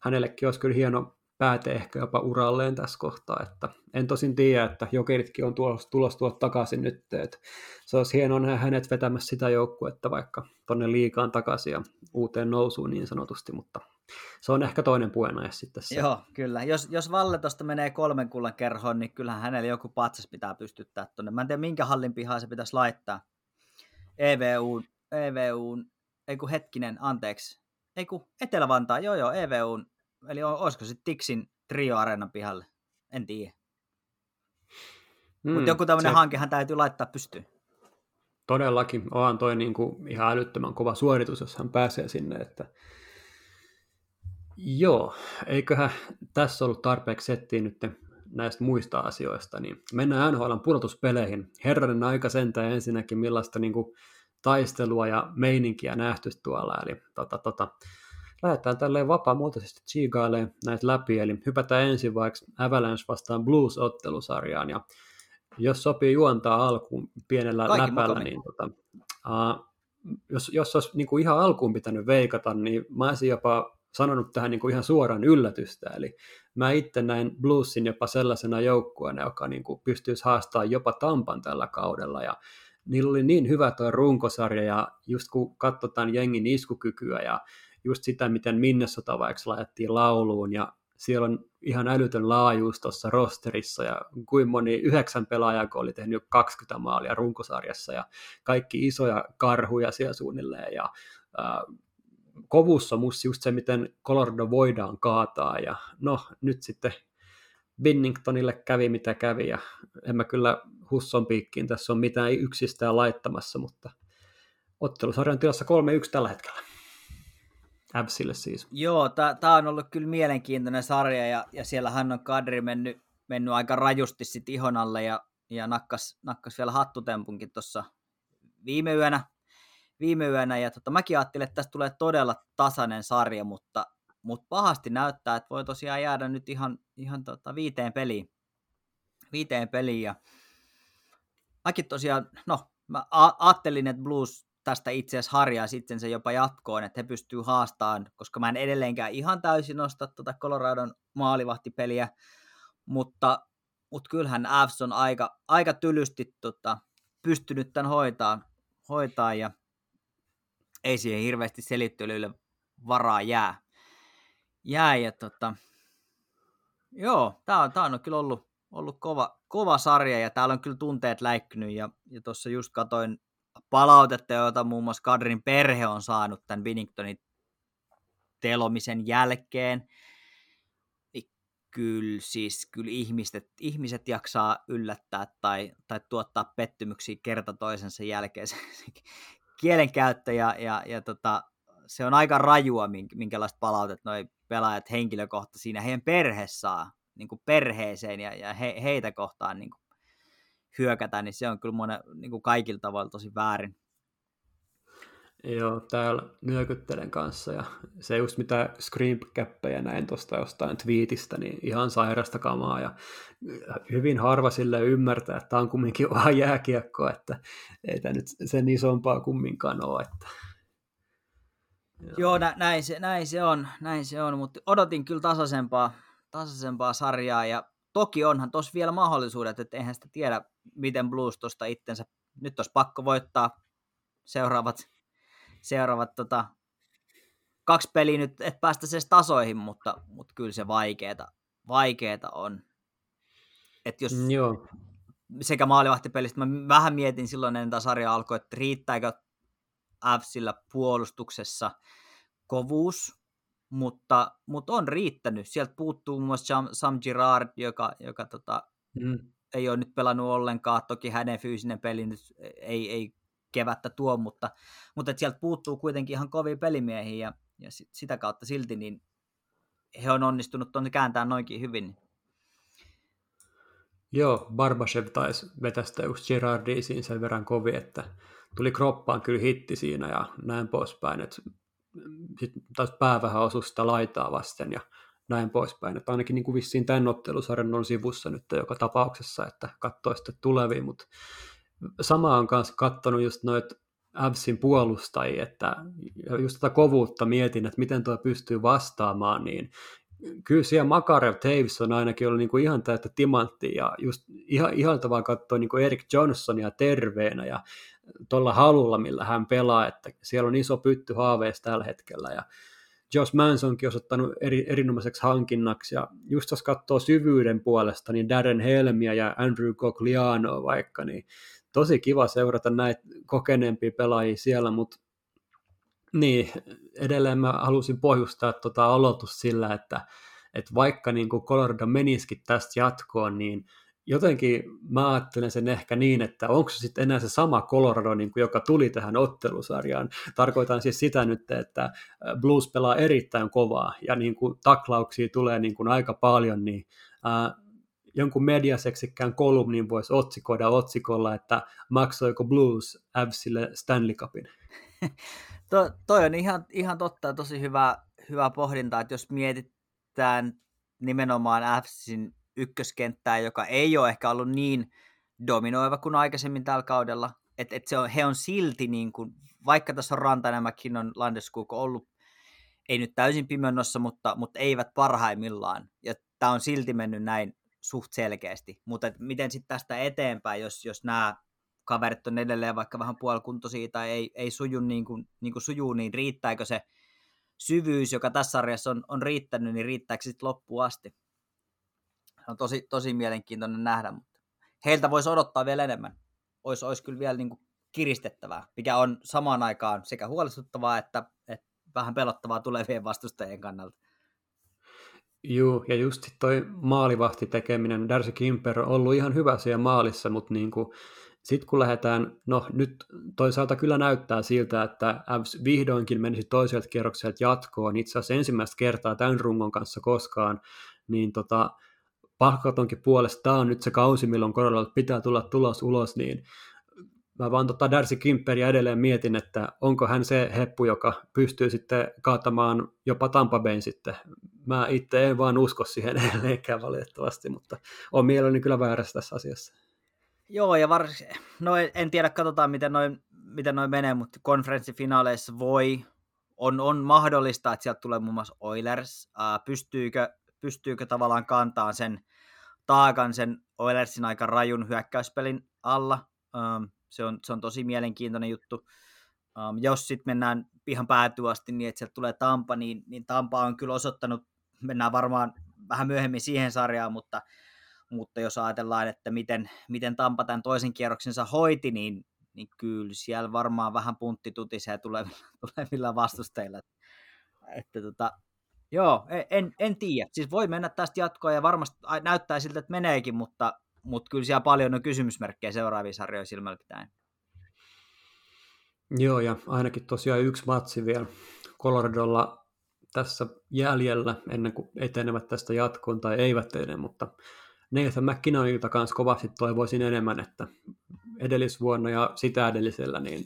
Speaker 2: hänellekin olisi kyllä hieno pääte ehkä jopa uralleen tässä kohtaa, että en tosin tiedä, että jokeritkin on tulossa, tulossa tuolta takaisin nyt, että se olisi hienoa nähdä hänet vetämässä sitä joukkuetta vaikka tonne liikaan takaisin ja uuteen nousuun niin sanotusti, mutta se on ehkä toinen puheenaihe sitten se.
Speaker 3: Joo, kyllä. Jos, jos Valle tuosta menee kolmen kullan kerhoon, niin kyllähän hänellä joku patsas pitää pystyttää tuonne. Mä en tiedä, minkä hallin pihaa se pitäisi laittaa. EVU, EVU, ei kun hetkinen, anteeksi. Ei kun Etelä-Vantaa, joo joo, EVU, eli olisiko se Tixin trio areenan pihalle? En tiedä. Mm, Mutta joku tämmöinen se... hankehan täytyy laittaa pystyyn.
Speaker 2: Todellakin, onhan toi niinku ihan älyttömän kova suoritus, jos hän pääsee sinne, että Joo, eiköhän tässä ollut tarpeeksi settiä nyt näistä muista asioista, niin mennään NHL pudotuspeleihin. Herranen aika sentään ensinnäkin, millaista niin kuin, taistelua ja meininkiä nähty tuolla, eli tota, tota, lähdetään tälleen vapaamuotoisesti chiigailemaan näitä läpi, eli hypätään ensin vaikka Avalanche vastaan Blues-ottelusarjaan, ja jos sopii juontaa alkuun pienellä Kaikki läpällä, mukavia. niin tota, uh, jos, jos olisi niin kuin ihan alkuun pitänyt veikata, niin mä olisin jopa sanonut tähän niin kuin ihan suoraan yllätystä, eli mä itse näin Bluesin jopa sellaisena joukkueena, joka niin kuin pystyisi haastamaan jopa Tampan tällä kaudella, ja niillä oli niin hyvä tuo runkosarja, ja just kun katsotaan jengin iskukykyä, ja just sitä, miten Minnesota vaikka laitettiin lauluun, ja siellä on ihan älytön laajuus tuossa rosterissa, ja kuin moni yhdeksän pelaajaa, kun oli tehnyt 20 maalia runkosarjassa, ja kaikki isoja karhuja siellä suunnilleen, ja äh, kovussa musta just se, miten Colorado voidaan kaataa, ja no nyt sitten Binningtonille kävi mitä kävi, ja en mä kyllä Husson piikkiin tässä on mitään yksistään laittamassa, mutta ottelusarjan tilassa 3-1 tällä hetkellä. Absille siis.
Speaker 3: Joo, tämä on ollut kyllä mielenkiintoinen sarja, ja, ja siellähän on kadri mennyt, mennyt aika rajusti sit ihon alle, ja, ja nakkas, nakkas vielä hattutempunkin tuossa viime yönä, viime yönä ja tota, mäkin ajattelin, että tästä tulee todella tasainen sarja, mutta, mutta pahasti näyttää, että voi tosiaan jäädä nyt ihan, ihan tota, viiteen peliin. Viiteen peliin ja mäkin tosiaan, no mä ajattelin, että Blues tästä itse asiassa harjaa sitten se jopa jatkoon, että he pystyy haastamaan, koska mä en edelleenkään ihan täysin nosta tuota Coloradon maalivahtipeliä, mutta, mutta kyllähän Avs on aika, aika tylysti tota, pystynyt tämän hoitaa, hoitaa ja ei siihen hirveästi selittelyille varaa jää. Jää ja tota, joo, tää on, tää on kyllä ollut, ollut kova, kova sarja ja täällä on kyllä tunteet läikkynyt ja, ja tuossa just katoin palautetta, jota muun muassa Kadrin perhe on saanut tämän Winningtonin telomisen jälkeen. Niin kyllä siis kyllä ihmiset, ihmiset jaksaa yllättää tai, tai tuottaa pettymyksiä kerta toisensa jälkeen. Se, kielenkäyttö ja, ja, ja tota, se on aika rajua, minkälaista palautetta noi pelaajat henkilökohtaisesti siinä heidän perhe saa niin kuin perheeseen ja, ja he, heitä kohtaan niin kuin hyökätä, niin se on kyllä monen, niin kuin kaikilla tavalla tosi väärin.
Speaker 2: Joo, täällä nyökyttelen kanssa ja se just mitä screencappejä näin tuosta jostain twiitistä, niin ihan sairasta kamaa ja hyvin harva sille ymmärtää, että tämä on kumminkin vaan jääkiekko, että ei tämä nyt sen isompaa kumminkaan ole. Että...
Speaker 3: Joo, Joo nä- näin, se, näin, se on, näin se on, mutta odotin kyllä tasaisempaa, tasaisempaa sarjaa ja toki onhan tuossa vielä mahdollisuudet, että eihän sitä tiedä, miten Blues tuosta itsensä, nyt olisi pakko voittaa seuraavat seuraavat tota, kaksi peliä nyt, et päästä se tasoihin, mutta, mutta kyllä se vaikeeta, vaikeeta on. Et jos Joo. sekä maalivahtipelistä, mä vähän mietin silloin ennen tämä sarja alkoi, että riittääkö Fsillä puolustuksessa kovuus, mutta, mutta on riittänyt. Sieltä puuttuu muun muassa Sam, Sam Girard, joka, joka tota, mm. ei ole nyt pelannut ollenkaan. Toki hänen fyysinen peli nyt ei, ei kevättä tuo, mutta, mutta sieltä puuttuu kuitenkin ihan kovia pelimiehiä ja, ja sit, sitä kautta silti niin he on onnistunut tuonne kääntää noinkin hyvin.
Speaker 2: Joo, Barbashev taisi vetästä just Girardi siinä sen verran kovin, että tuli kroppaan kyllä hitti siinä ja näin poispäin, että sitten taas pää vähän osui sitä laitaa vasten ja näin poispäin. Että ainakin niin kuin vissiin tämän ottelusarjan on sivussa nyt joka tapauksessa, että katsoo sitten tuleviin, mutta sama on kanssa katsonut just noit Avsin puolustajia, että just tätä kovuutta mietin, että miten tuo pystyy vastaamaan, niin kyllä siellä Makarev Taves on ainakin ollut niinku ihan täyttä timanttia ja just ihan, ihaltavaa katsoa niinku Erik Johnsonia terveenä ja tuolla halulla, millä hän pelaa, että siellä on iso pytty haaveissa tällä hetkellä. Ja Josh Mansonkin osoittanut eri, erinomaiseksi hankinnaksi, ja just jos katsoo syvyyden puolesta, niin Darren Helmiä ja Andrew Cogliano vaikka, niin tosi kiva seurata näitä kokeneempia pelaajia siellä, mutta niin, edelleen mä halusin pohjustaa tuota aloitus sillä, että, että vaikka niin kuin Colorado menisikin tästä jatkoon, niin jotenkin mä ajattelen sen ehkä niin, että onko se sitten enää se sama Colorado, niin kuin joka tuli tähän ottelusarjaan. Tarkoitan siis sitä nyt, että Blues pelaa erittäin kovaa ja niin kuin taklauksia tulee niin kuin aika paljon, niin ää, jonkun mediaseksikkään kolumnin voisi otsikoida otsikolla, että maksoiko Blues Avsille Stanley Cupin.
Speaker 3: to, toi on ihan, ihan totta ja tosi hyvä, hyvä pohdinta, että jos mietitään nimenomaan Avsin ykköskenttää, joka ei ole ehkä ollut niin dominoiva kuin aikaisemmin tällä kaudella, että et se on, he on silti, niin kuin, vaikka tässä on Rantanen, McKinnon, Landeskuk ollut, ei nyt täysin pimennossa, mutta, mutta eivät parhaimmillaan. Ja tämä on silti mennyt näin suht selkeästi. Mutta miten sitten tästä eteenpäin, jos, jos nämä kaverit on edelleen vaikka vähän puolikuntoisia tai ei, ei suju niin kuin, niin kuin sujuu, niin riittääkö se syvyys, joka tässä sarjassa on, on riittänyt, niin riittääkö sitten loppuun asti? On tosi, tosi mielenkiintoinen nähdä, mutta heiltä voisi odottaa vielä enemmän. Olisi, olisi kyllä vielä niin kuin kiristettävää, mikä on samaan aikaan sekä huolestuttavaa että, että vähän pelottavaa tulevien vastustajien kannalta.
Speaker 2: Joo, ja just toi maalivahti tekeminen, Darcy Kimper on ollut ihan hyvä siellä maalissa, mutta niin kuin, sitten kun lähdetään, no nyt toisaalta kyllä näyttää siltä, että Avs vihdoinkin menisi toiselta kierrokselta jatkoon, itse asiassa ensimmäistä kertaa tämän rungon kanssa koskaan, niin tota, palkkatonkin puolesta tämä on nyt se kausi, milloin Coronalle pitää tulla tulos ulos, niin mä vaan tota Darcy Kimperiä edelleen mietin, että onko hän se heppu, joka pystyy sitten kaatamaan jopa Tampa Bayn sitten. Mä itse en vaan usko siihen edelleenkään valitettavasti, mutta on mielelläni kyllä väärässä tässä asiassa.
Speaker 3: Joo, ja varsinkin, no en tiedä, katsotaan miten noin, miten noin menee, mutta konferenssifinaaleissa voi, on, on mahdollista, että sieltä tulee muun muassa Oilers. Pystyykö, pystyykö tavallaan kantaa sen taakan sen Oilersin aika rajun hyökkäyspelin alla. Um, se, on, se on tosi mielenkiintoinen juttu. Um, jos sitten mennään ihan päätyä asti niin, että sieltä tulee Tampa, niin, niin Tampa on kyllä osoittanut, mennään varmaan vähän myöhemmin siihen sarjaan, mutta, mutta jos ajatellaan, että miten, miten Tampa tämän toisen kierroksensa hoiti, niin, niin kyllä siellä varmaan vähän puntti tutisee tulevilla, tulevilla vastustajilla. Että tota, Joo, e, en, en tiedä. Siis voi mennä tästä jatkoa ja varmasti näyttää siltä, että meneekin, mutta, mutta kyllä siellä paljon on kysymysmerkkejä seuraavia sarjoja silmällä pitäen.
Speaker 2: Joo, ja ainakin tosiaan yksi matsi vielä Coloradolla tässä jäljellä ennen kuin etenevät tästä jatkoon tai eivät etene, mutta Nathan McKinnonilta kanssa kovasti toivoisin enemmän, että edellisvuonna ja sitä edellisellä niin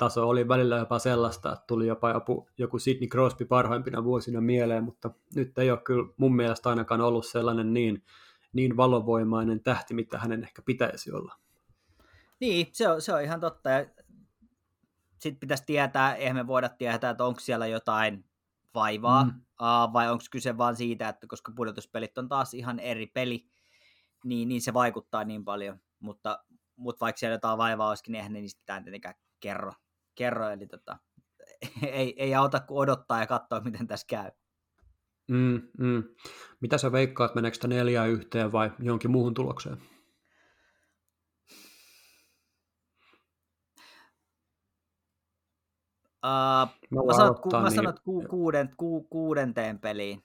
Speaker 2: taso oli välillä jopa sellaista, että tuli jopa joku, joku Sidney Crosby parhaimpina vuosina mieleen, mutta nyt ei ole kyllä mun mielestä ainakaan ollut sellainen niin, niin valovoimainen tähti, mitä hänen ehkä pitäisi olla.
Speaker 3: Niin, se on, se on ihan totta. Sitten pitäisi tietää, eihän me voida tietää, että onko siellä jotain vaivaa, mm. uh, vai onko kyse vaan siitä, että koska pudotuspelit on taas ihan eri peli, niin, niin se vaikuttaa niin paljon. Mutta, mutta vaikka siellä jotain vaivaa olisikin, niin eihän ne niistä tietenkään kerro kerro, eli tota, ei, ei auta kuin odottaa ja katsoa, miten tässä käy.
Speaker 2: Mm, mm. Mitä sä veikkaat, meneekö sitä neljää yhteen vai jonkin muuhun tulokseen?
Speaker 3: Uh, mä sanon, ku, mä niin... sanon ku, kuuden, ku, kuudenteen peliin.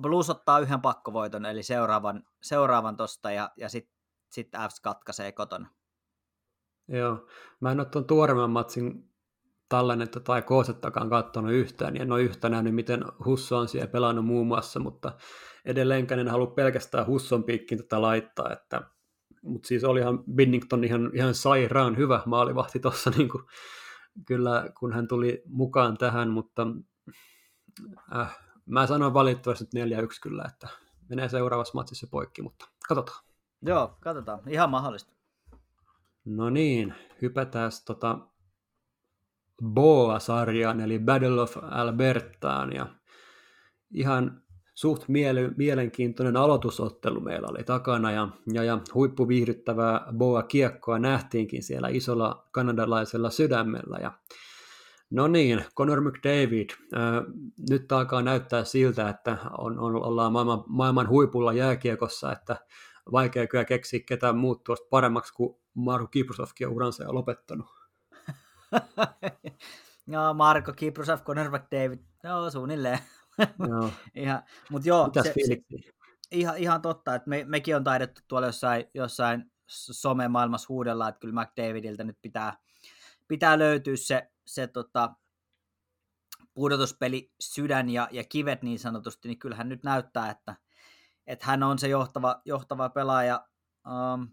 Speaker 3: Blues ottaa yhden pakkovoiton, eli seuraavan, seuraavan tosta, ja, ja sitten sit Fs katkaisee kotona.
Speaker 2: Joo, mä en ole tuon tuoreemman matsin tallennetta tai koosettakaan katsonut yhtään, ja en ole yhtä nähnyt, miten Husso on siellä pelannut muun muassa, mutta edelleenkään en halua pelkästään Husson piikkiin tätä laittaa, että mutta siis olihan Binnington ihan, ihan sairaan hyvä maalivahti tuossa, niin kyllä kun hän tuli mukaan tähän, mutta äh, mä sanon valitettavasti 4-1 kyllä, että menee seuraavassa matsissa poikki, mutta katsotaan.
Speaker 3: Joo, katsotaan. Ihan mahdollista.
Speaker 2: No niin, hypätään tota Boa-sarjaan, eli Battle of Albertaan, ja ihan suht miele- mielenkiintoinen aloitusottelu meillä oli takana, ja, ja, ja huippuviihdyttävää Boa-kiekkoa nähtiinkin siellä isolla kanadalaisella sydämellä, ja No niin, Conor McDavid. Äh, nyt alkaa näyttää siltä, että on, on, ollaan maailman, maailman huipulla jääkiekossa, että vaikea kyllä keksiä ketään muut tuosta paremmaksi kuin Marko Kiprusovkin on uransa jo lopettanut.
Speaker 3: no, Marko Kiprusov, Conor McDavid, no suunnilleen. Joo. ihan, mut joo,
Speaker 2: Mitäs se, se,
Speaker 3: ihan, ihan totta, että me, mekin on taidettu tuolla jossain, jossain some-maailmassa huudella, että kyllä McDavidiltä nyt pitää, pitää löytyä se, se tota, pudotuspeli sydän ja, ja kivet niin sanotusti, niin kyllähän nyt näyttää, että, että hän on se johtava, johtava pelaaja. Um,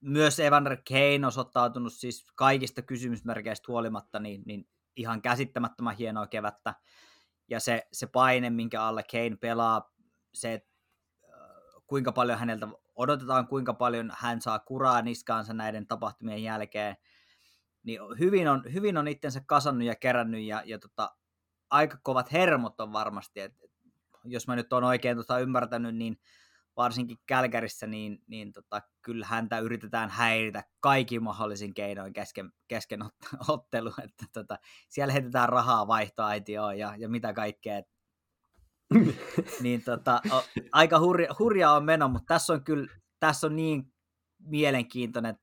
Speaker 3: myös Evander Kane on osoittautunut siis kaikista kysymysmerkeistä huolimatta niin, niin ihan käsittämättömän hienoa kevättä. Ja se, se paine, minkä alle Kane pelaa, se, kuinka paljon häneltä odotetaan, kuinka paljon hän saa kuraa niskaansa näiden tapahtumien jälkeen, niin hyvin on, hyvin on itsensä kasannut ja kerännyt ja, ja tota, aika kovat hermot on varmasti, et, jos mä nyt on oikein tota ymmärtänyt, niin varsinkin Kälkärissä, niin, niin tota, kyllä häntä yritetään häiritä kaikki mahdollisin keinoin kesken, kesken ottelu, että tota, siellä heitetään rahaa vaihtoaitioon ja, ja mitä kaikkea. niin tota, o, aika hurja, hurja on meno, mutta tässä on kyllä tässä on niin mielenkiintoinen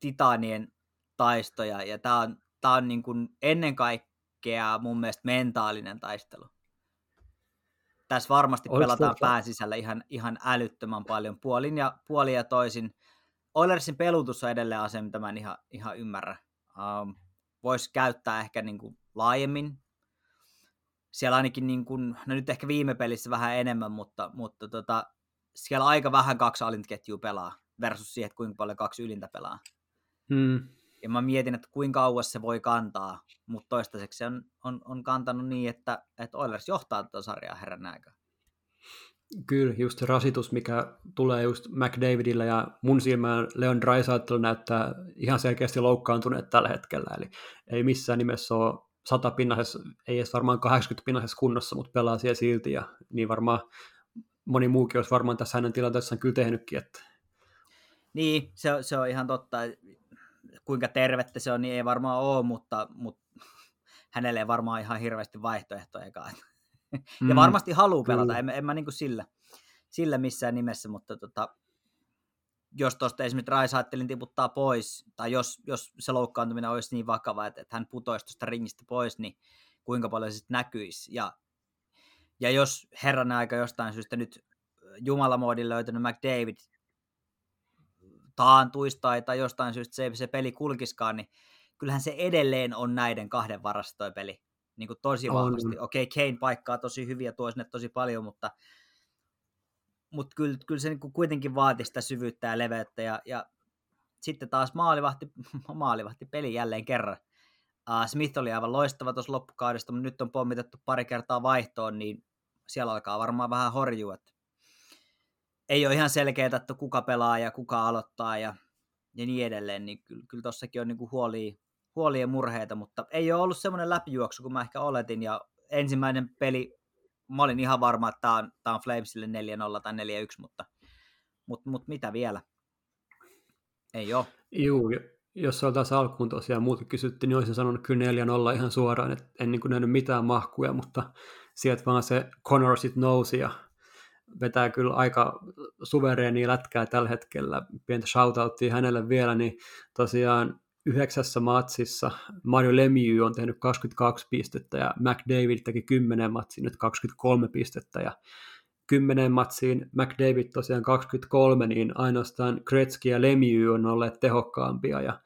Speaker 3: titanien taisto ja, ja tämä on, tää on niin kuin ennen kaikkea mun mielestä mentaalinen taistelu tässä varmasti Oliko pelataan tuota... pään sisällä ihan, ihan älyttömän paljon puolin ja, puolin ja toisin. Oilersin pelutus on edelleen asia, mitä mä en ihan, ihan ymmärrä. Um, Voisi käyttää ehkä niin kuin laajemmin. Siellä ainakin, niin kuin, no nyt ehkä viime pelissä vähän enemmän, mutta, mutta tota, siellä aika vähän kaksi alintaketjua pelaa versus siihen, että kuinka paljon kaksi ylintä pelaa.
Speaker 2: Hmm.
Speaker 3: Ja mä mietin, että kuinka kauas se voi kantaa, mutta toistaiseksi se on, on, on kantanut niin, että, että Oilers johtaa tuota sarjaa herran aikaa.
Speaker 2: Kyllä, just se rasitus, mikä tulee just McDavidillä ja mun silmään Leon Draisaitl näyttää ihan selkeästi loukkaantuneet tällä hetkellä, eli ei missään nimessä ole 100 pinnasessa, ei edes varmaan 80 pinnasessa kunnossa, mutta pelaa siellä silti ja niin varmaan moni muukin olisi varmaan tässä hänen tilanteessaan kyllä tehnytkin. Että...
Speaker 3: Niin, se, se on ihan totta kuinka tervettä se on, niin ei varmaan ole, mutta, mutta hänelle ei varmaan ihan hirveästi vaihtoehtojakaan. Mm, ja varmasti haluaa pelata, en, en mä niin kuin sillä, sillä missään nimessä, mutta tota, jos tuosta esimerkiksi Raisaattelin tiputtaa pois, tai jos, jos se loukkaantuminen olisi niin vakava, että, että hän putoisi tuosta ringistä pois, niin kuinka paljon se sitten näkyisi. Ja, ja jos herran aika jostain syystä nyt Jumalamoodin löytänyt McDavid taantuisi tai, tai jostain syystä se, se peli kulkiskaan, niin kyllähän se edelleen on näiden kahden varastoja peli niin kuin tosi vahvasti. Okei, okay, Kane paikkaa tosi hyviä, tuo sinne tosi paljon, mutta, mutta kyllä, kyllä se niin kuin kuitenkin vaatii sitä syvyyttä ja leveyttä. Ja, ja sitten taas maalivahti, maalivahti peli jälleen kerran. Uh, Smith oli aivan loistava tuossa loppukaudesta, mutta nyt on pommitettu pari kertaa vaihtoon, niin siellä alkaa varmaan vähän horjua. Että ei ole ihan selkeää, että kuka pelaa ja kuka aloittaa ja, ja niin edelleen, niin kyllä, kyllä tossakin on niin kuin huolia, huolia ja murheita, mutta ei ole ollut semmoinen läpijuoksu kuin mä ehkä oletin, ja ensimmäinen peli, mä olin ihan varma, että tämä on, tämä on Flamesille 4-0 tai 4-1, mutta, mutta, mutta mitä vielä? Ei ole.
Speaker 2: Juu, jos oltaisiin alkuun tosiaan muuta kysytty, niin olisin sanonut kyllä 4-0 ihan suoraan, että en niin kuin nähnyt mitään mahkuja, mutta sieltä vaan se Connor sitten nousi ja vetää kyllä aika suvereenia lätkää tällä hetkellä. Pientä shoutouttia hänelle vielä, niin tosiaan yhdeksässä matsissa Mario Lemieux on tehnyt 22 pistettä ja McDavid teki 10 matsiin nyt 23 pistettä. Ja 10 matsiin McDavid tosiaan 23, niin ainoastaan Gretzky ja Lemieux on olleet tehokkaampia. Ja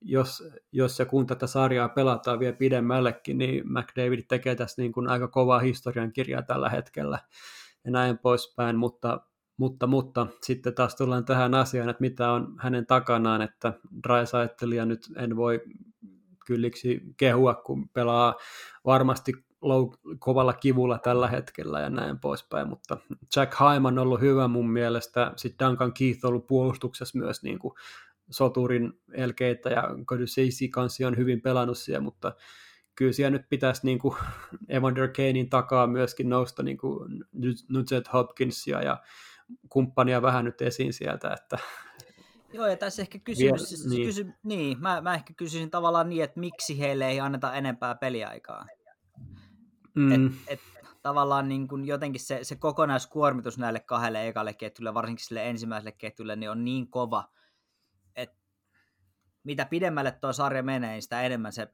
Speaker 2: jos, jos ja kun tätä sarjaa pelataan vielä pidemmällekin, niin McDavid tekee tässä niin kuin aika kovaa historiankirjaa tällä hetkellä ja näin poispäin, mutta, mutta, mutta sitten taas tullaan tähän asiaan, että mitä on hänen takanaan, että Drysaitlia nyt en voi kylliksi kehua, kun pelaa varmasti low, kovalla kivulla tällä hetkellä ja näin poispäin, mutta Jack Hyman on ollut hyvä mun mielestä, sitten Duncan Keith on ollut puolustuksessa myös niin kuin soturin elkeitä ja Cody kanssa on hyvin pelannut siellä, mutta kyllä siellä nyt pitäisi niin kuin Evander Kanein takaa myöskin nousta niin kuin Nugent Hopkinsia ja kumppania vähän nyt esiin sieltä, että
Speaker 3: Joo, ja tässä ehkä kysymys, Vielä, niin. Kysy, niin mä, mä ehkä kysyisin tavallaan niin, että miksi heille ei anneta enempää peliaikaa. Mm. Et, et, tavallaan niin kuin jotenkin se, se kokonaiskuormitus näille kahdelle ekalle ketjulle, varsinkin sille ensimmäiselle ketjulle, niin on niin kova, että mitä pidemmälle tuo sarja menee, niin sitä enemmän se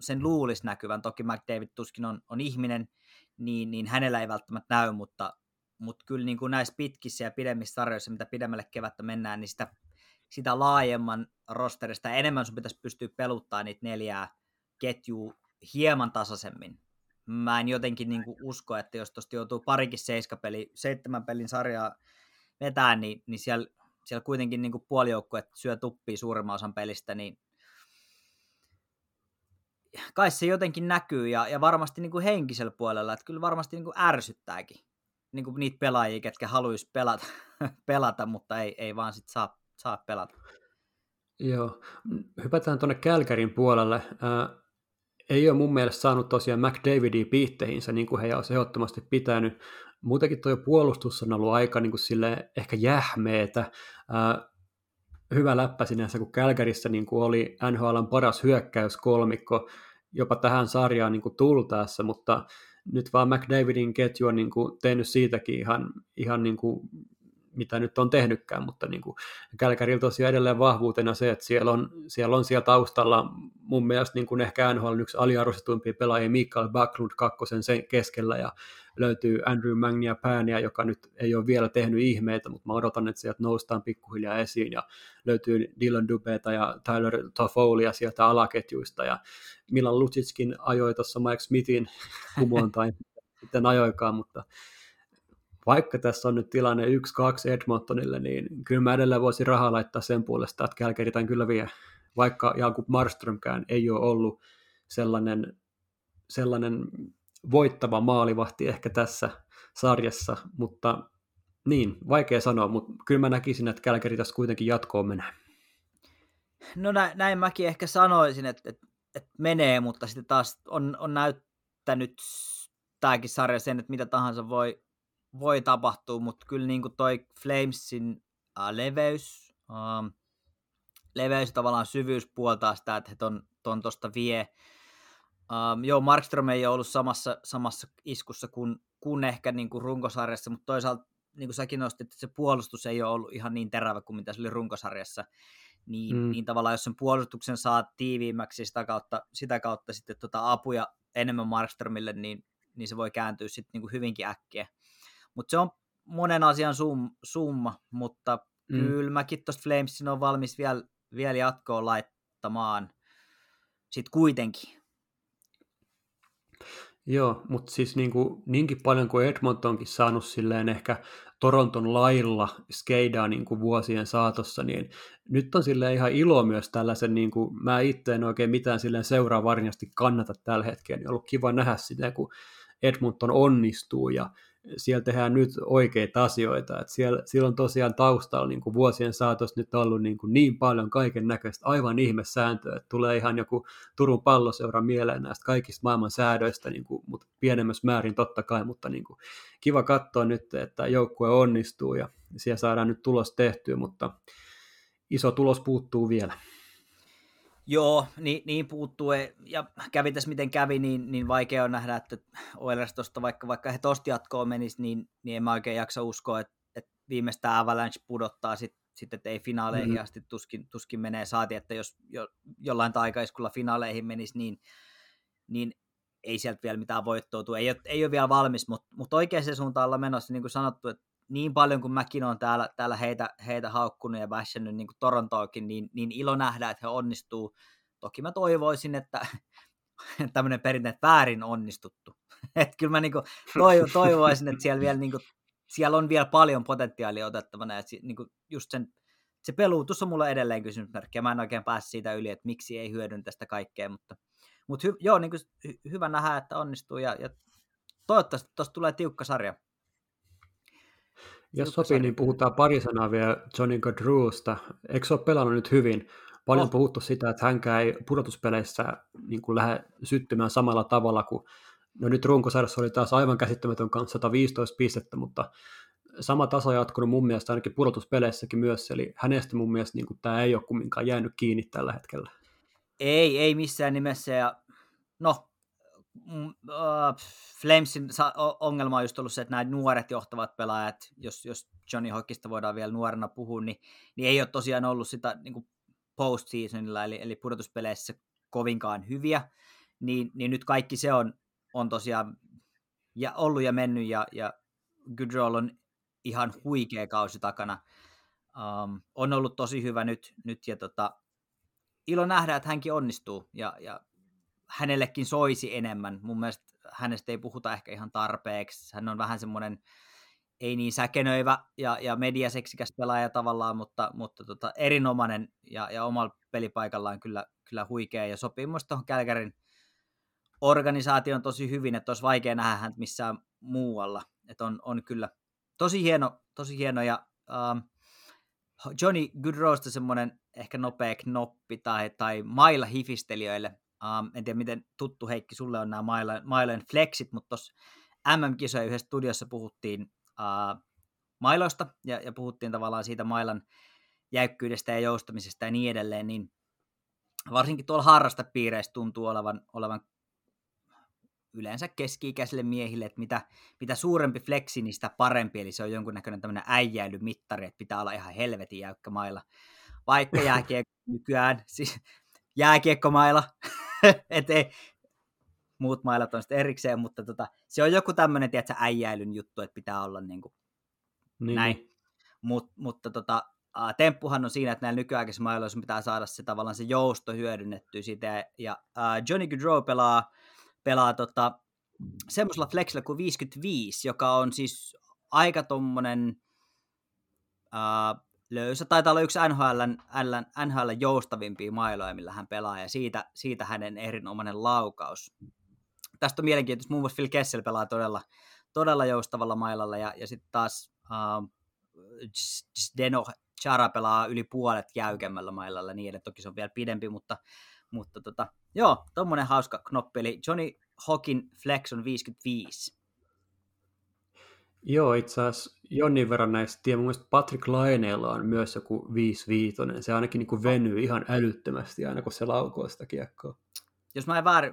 Speaker 3: sen luulisi näkyvän. Toki McDavid tuskin on, on ihminen, niin, niin hänellä ei välttämättä näy, mutta, mutta kyllä niin kuin näissä pitkissä ja pidemmissä sarjoissa, mitä pidemmälle kevättä mennään, niin sitä, sitä laajemman rosterista enemmän sun pitäisi pystyä peluttaa niitä neljää ketjua hieman tasaisemmin. mä en jotenkin niin kuin usko, että jos tuosta joutuu parikin seiskapeli, seitsemän pelin sarjaa vetää, niin, niin siellä, siellä kuitenkin niin kuin syö tuppia suurimman osan pelistä, niin kai se jotenkin näkyy ja, ja varmasti niin kuin henkisellä puolella, että kyllä varmasti niin kuin ärsyttääkin niin kuin niitä pelaajia, ketkä haluaisi pelata, pelata mutta ei, ei vaan sit saa, saa pelata.
Speaker 2: Joo, hypätään tuonne Kälkärin puolelle. Ää, ei ole mun mielestä saanut tosiaan McDavidia piitteihinsä, niin kuin he olisi ehdottomasti pitänyt. Muutenkin tuo puolustus on ollut aika niin kuin sille ehkä jähmeetä. Ää, hyvä läppä sinänsä, kun Kälkärissä niin kuin oli NHLn paras hyökkäyskolmikko jopa tähän sarjaan niin kuin tultaessa, mutta nyt vaan McDavidin ketju on niin kuin tehnyt siitäkin ihan, ihan niin kuin mitä nyt on tehnytkään, mutta niin kuin Kälkärillä tosiaan edelleen vahvuutena se, että siellä on siellä, on siellä taustalla mun mielestä niin kuin ehkä NHL yksi aliarvostetuimpia pelaajia Mikael Backlund kakkosen sen keskellä ja löytyy Andrew Magnia Pääniä, joka nyt ei ole vielä tehnyt ihmeitä, mutta mä odotan, että sieltä noustaan pikkuhiljaa esiin ja löytyy Dylan Dubeta ja Tyler Toffolia sieltä alaketjuista ja Milan Lucickin ajoi tuossa Mike Smithin kumoon tai sitten ajoikaan, mutta vaikka tässä on nyt tilanne 1-2 Edmontonille, niin kyllä mä edelleen voisin rahaa laittaa sen puolesta, että tämän kyllä vie, vaikka Jakub Marströmkään ei ole ollut sellainen, sellainen voittava maalivahti ehkä tässä sarjassa, mutta niin, vaikea sanoa, mutta kyllä mä näkisin, että Kälkeri tässä kuitenkin jatkoon menee.
Speaker 3: No näin, näin mäkin ehkä sanoisin, että, että, että menee, mutta sitten taas on, on näyttänyt tämäkin sarja sen, että mitä tahansa voi, voi tapahtua, mutta kyllä niin kuin toi Flamesin uh, leveys, uh, leveys tavallaan syvyys puoltaa sitä, että he ton, ton tosta vie. Um, joo, Markström ei ole ollut samassa, samassa iskussa kuin, kuin ehkä niin kuin runkosarjassa, mutta toisaalta niin kuin säkin nostit, että se puolustus ei ole ollut ihan niin terävä kuin mitä se oli runkosarjassa, niin, mm. niin tavallaan jos sen puolustuksen saa tiiviimmäksi sitä kautta, sitä kautta sitten tota apuja enemmän Markströmille, niin, niin se voi kääntyä sitten niin kuin hyvinkin äkkiä. Mutta se on monen asian sum, summa, mutta mm. kyllä mäkin tuosta Flamesin on valmis vielä, vielä jatkoon laittamaan sitten kuitenkin.
Speaker 2: Joo, mutta siis niin kuin, niinkin paljon kuin Edmontonkin saanut silleen ehkä Toronton lailla skeidaa niin kuin vuosien saatossa, niin nyt on sille ihan ilo myös tällaisen, niin kuin, mä itse en oikein mitään silleen seuraa varmasti kannata tällä hetkellä, niin on ollut kiva nähdä sitä, kun Edmonton onnistuu ja siellä tehdään nyt oikeita asioita. Että siellä, siellä on tosiaan taustalla niin kuin vuosien saatossa nyt ollut niin, kuin niin paljon kaiken näköistä aivan ihmesääntöä, että tulee ihan joku Turun palloseura mieleen näistä kaikista maailman säädöistä, niin kuin, mutta pienemmässä määrin totta kai, mutta niin kuin, kiva katsoa nyt, että joukkue onnistuu ja siellä saadaan nyt tulos tehtyä, mutta iso tulos puuttuu vielä.
Speaker 3: Joo, niin, niin puuttuu, ja kävi tässä miten kävi, niin, niin vaikea on nähdä, että Oilers tosta, vaikka, vaikka he tosta jatkoon menis, niin, niin en mä oikein jaksa uskoa, että, että viimeistään Avalanche pudottaa sitten sit, että ei finaaleihin mm-hmm. asti tuskin, tuskin menee, saati, että jos jo, jollain taikaiskulla finaaleihin menisi, niin, niin ei sieltä vielä mitään voittoa tule. Ei ole, ei ole vielä valmis, mutta, mutta oikeaan suuntaan ollaan menossa, niin kuin sanottu, että niin paljon kuin mäkin olen täällä, täällä heitä, heitä haukkunut ja bashannut niin Torontoakin, niin, niin ilo nähdä, että he onnistuu. Toki mä toivoisin, että tämmöinen perinteet väärin onnistuttu. että kyllä mä niin toivo, toivoisin, että siellä, vielä, niin kuin, siellä on vielä paljon potentiaalia otettavana. Että niin kuin just sen, se peluutus on mulla edelleen kysymysmerkki, ja mä en oikein pääse siitä yli, että miksi ei hyödyn tästä kaikkea, mutta, mutta hy, joo, niin kuin, hy, hyvä nähdä, että onnistuu, ja, ja toivottavasti tuosta tulee tiukka sarja.
Speaker 2: Jos sopii, niin puhutaan pari sanaa vielä Johnny Gaudreausta. Eikö se ole pelannut nyt hyvin? Paljon oh. puhuttu sitä, että hänkään ei pudotuspeleissä niin kuin lähde syttymään samalla tavalla kuin No nyt runkosarjassa oli taas aivan käsittämätön kanssa 115 pistettä, mutta sama taso jatkunut mun mielestä ainakin pudotuspeleissäkin myös, eli hänestä mun mielestä niin kuin, tämä ei ole kumminkaan jäänyt kiinni tällä hetkellä.
Speaker 3: Ei, ei missään nimessä, ja no uh, Flamesin ongelma on just ollut se, että nämä nuoret johtavat pelaajat, jos, jos Johnny Hockista voidaan vielä nuorena puhua, niin, niin ei ole tosiaan ollut sitä niin postseasonilla, eli, eli pudotuspeleissä kovinkaan hyviä, niin, niin nyt kaikki se on, on tosiaan ja ollut ja mennyt, ja, ja Goodroll on ihan huikea kausi takana. Um, on ollut tosi hyvä nyt, nyt ja tota, ilo nähdä, että hänkin onnistuu, ja, ja hänellekin soisi enemmän. Mun mielestä hänestä ei puhuta ehkä ihan tarpeeksi. Hän on vähän semmoinen ei niin säkenöivä ja, ja mediaseksikäs pelaaja tavallaan, mutta, mutta tota, erinomainen ja, ja omalla pelipaikallaan kyllä, kyllä huikea ja sopii myös tuohon Kälkärin organisaation tosi hyvin, että olisi vaikea nähdä häntä missään muualla. Että on, on kyllä tosi hieno, tosi hieno ja um, Johnny Goodrosta semmoinen ehkä nopea knoppi tai, tai mailla hifistelijöille. Um, en tiedä, miten tuttu Heikki sulle on nämä mailen flexit, mutta tuossa MM-kisojen yhdessä studiossa puhuttiin uh, mailoista ja, ja puhuttiin tavallaan siitä mailan jäykkyydestä ja joustamisesta ja niin edelleen, niin varsinkin tuolla harrastapiireissä tuntuu olevan, olevan yleensä keski-ikäisille miehille, että mitä, mitä suurempi fleksi, niin sitä parempi, eli se on jonkunnäköinen tämmöinen äijäilymittari, että pitää olla ihan helvetin jäykkä mailla. Vaikka jääkiekko nykyään, siis jääkiekkomailla, ettei muut mailat on sitten erikseen, mutta tota, se on joku tämmöinen, tiedätkö, äijäilyn juttu, että pitää olla niin kuin niin. näin. Mut, mutta tota, uh, temppuhan on siinä, että näillä nykyaikaisilla mailoissa pitää saada se tavallaan se jousto hyödynnettyä siitä, ja uh, Johnny Gaudreau pelaa pelaa tota, semmoisella flexillä kuin 55, joka on siis aika tommonen ää, löysä. Taitaa olla yksi NHL, NHL joustavimpia mailoja, millä hän pelaa, ja siitä, siitä hänen erinomainen laukaus. Tästä on mielenkiintoista. Muun muassa Phil Kessel pelaa todella, todella joustavalla mailalla, ja, ja sitten taas uh, Deno Chara pelaa yli puolet jäykemmällä mailalla, niin että toki se on vielä pidempi, mutta mutta tota, joo, tommonen hauska knoppi, eli Johnny Hawkin Flex on 55.
Speaker 2: Joo, itse asiassa jonnin verran näistä tiedän, mun mielestä Patrick Laineella on myös joku 55, se ainakin niin kuin venyy ihan älyttömästi aina, kun se laukoo sitä kiekkoa.
Speaker 3: Jos mä en väärin,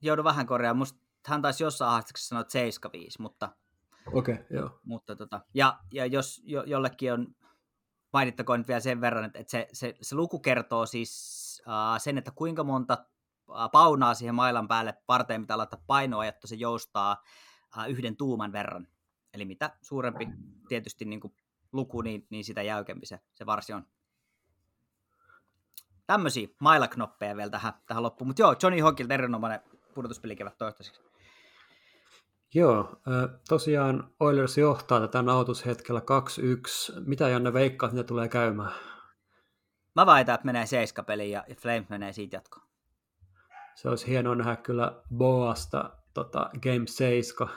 Speaker 3: joudun vähän korjaamaan, musta hän taisi jossain haastattelussa sanoa 75, mutta...
Speaker 2: Okei, okay, joo.
Speaker 3: Mutta tota, ja, ja jos jo, jollekin on, mainittakoon nyt vielä sen verran, että, että se, se, se luku kertoo siis sen, että kuinka monta paunaa siihen mailan päälle parteen mitä laittaa painoa, että se joustaa yhden tuuman verran. Eli mitä suurempi tietysti niin kuin luku, niin, niin sitä jäykempi se, se varsi on. Tämmöisiä mailaknoppeja vielä tähän, tähän loppuun. Mutta joo, Johnny Hawkilta erinomainen pudotuspelikevät toistaiseksi.
Speaker 2: Joo, tosiaan Oilers johtaa tätä nautushetkellä 2-1. Mitä Janne veikkaat, mitä tulee käymään?
Speaker 3: Mä väitän, että menee seiskapeliin ja Flames menee siitä jatkoon.
Speaker 2: Se olisi hienoa nähdä kyllä Boasta tota, Game 7.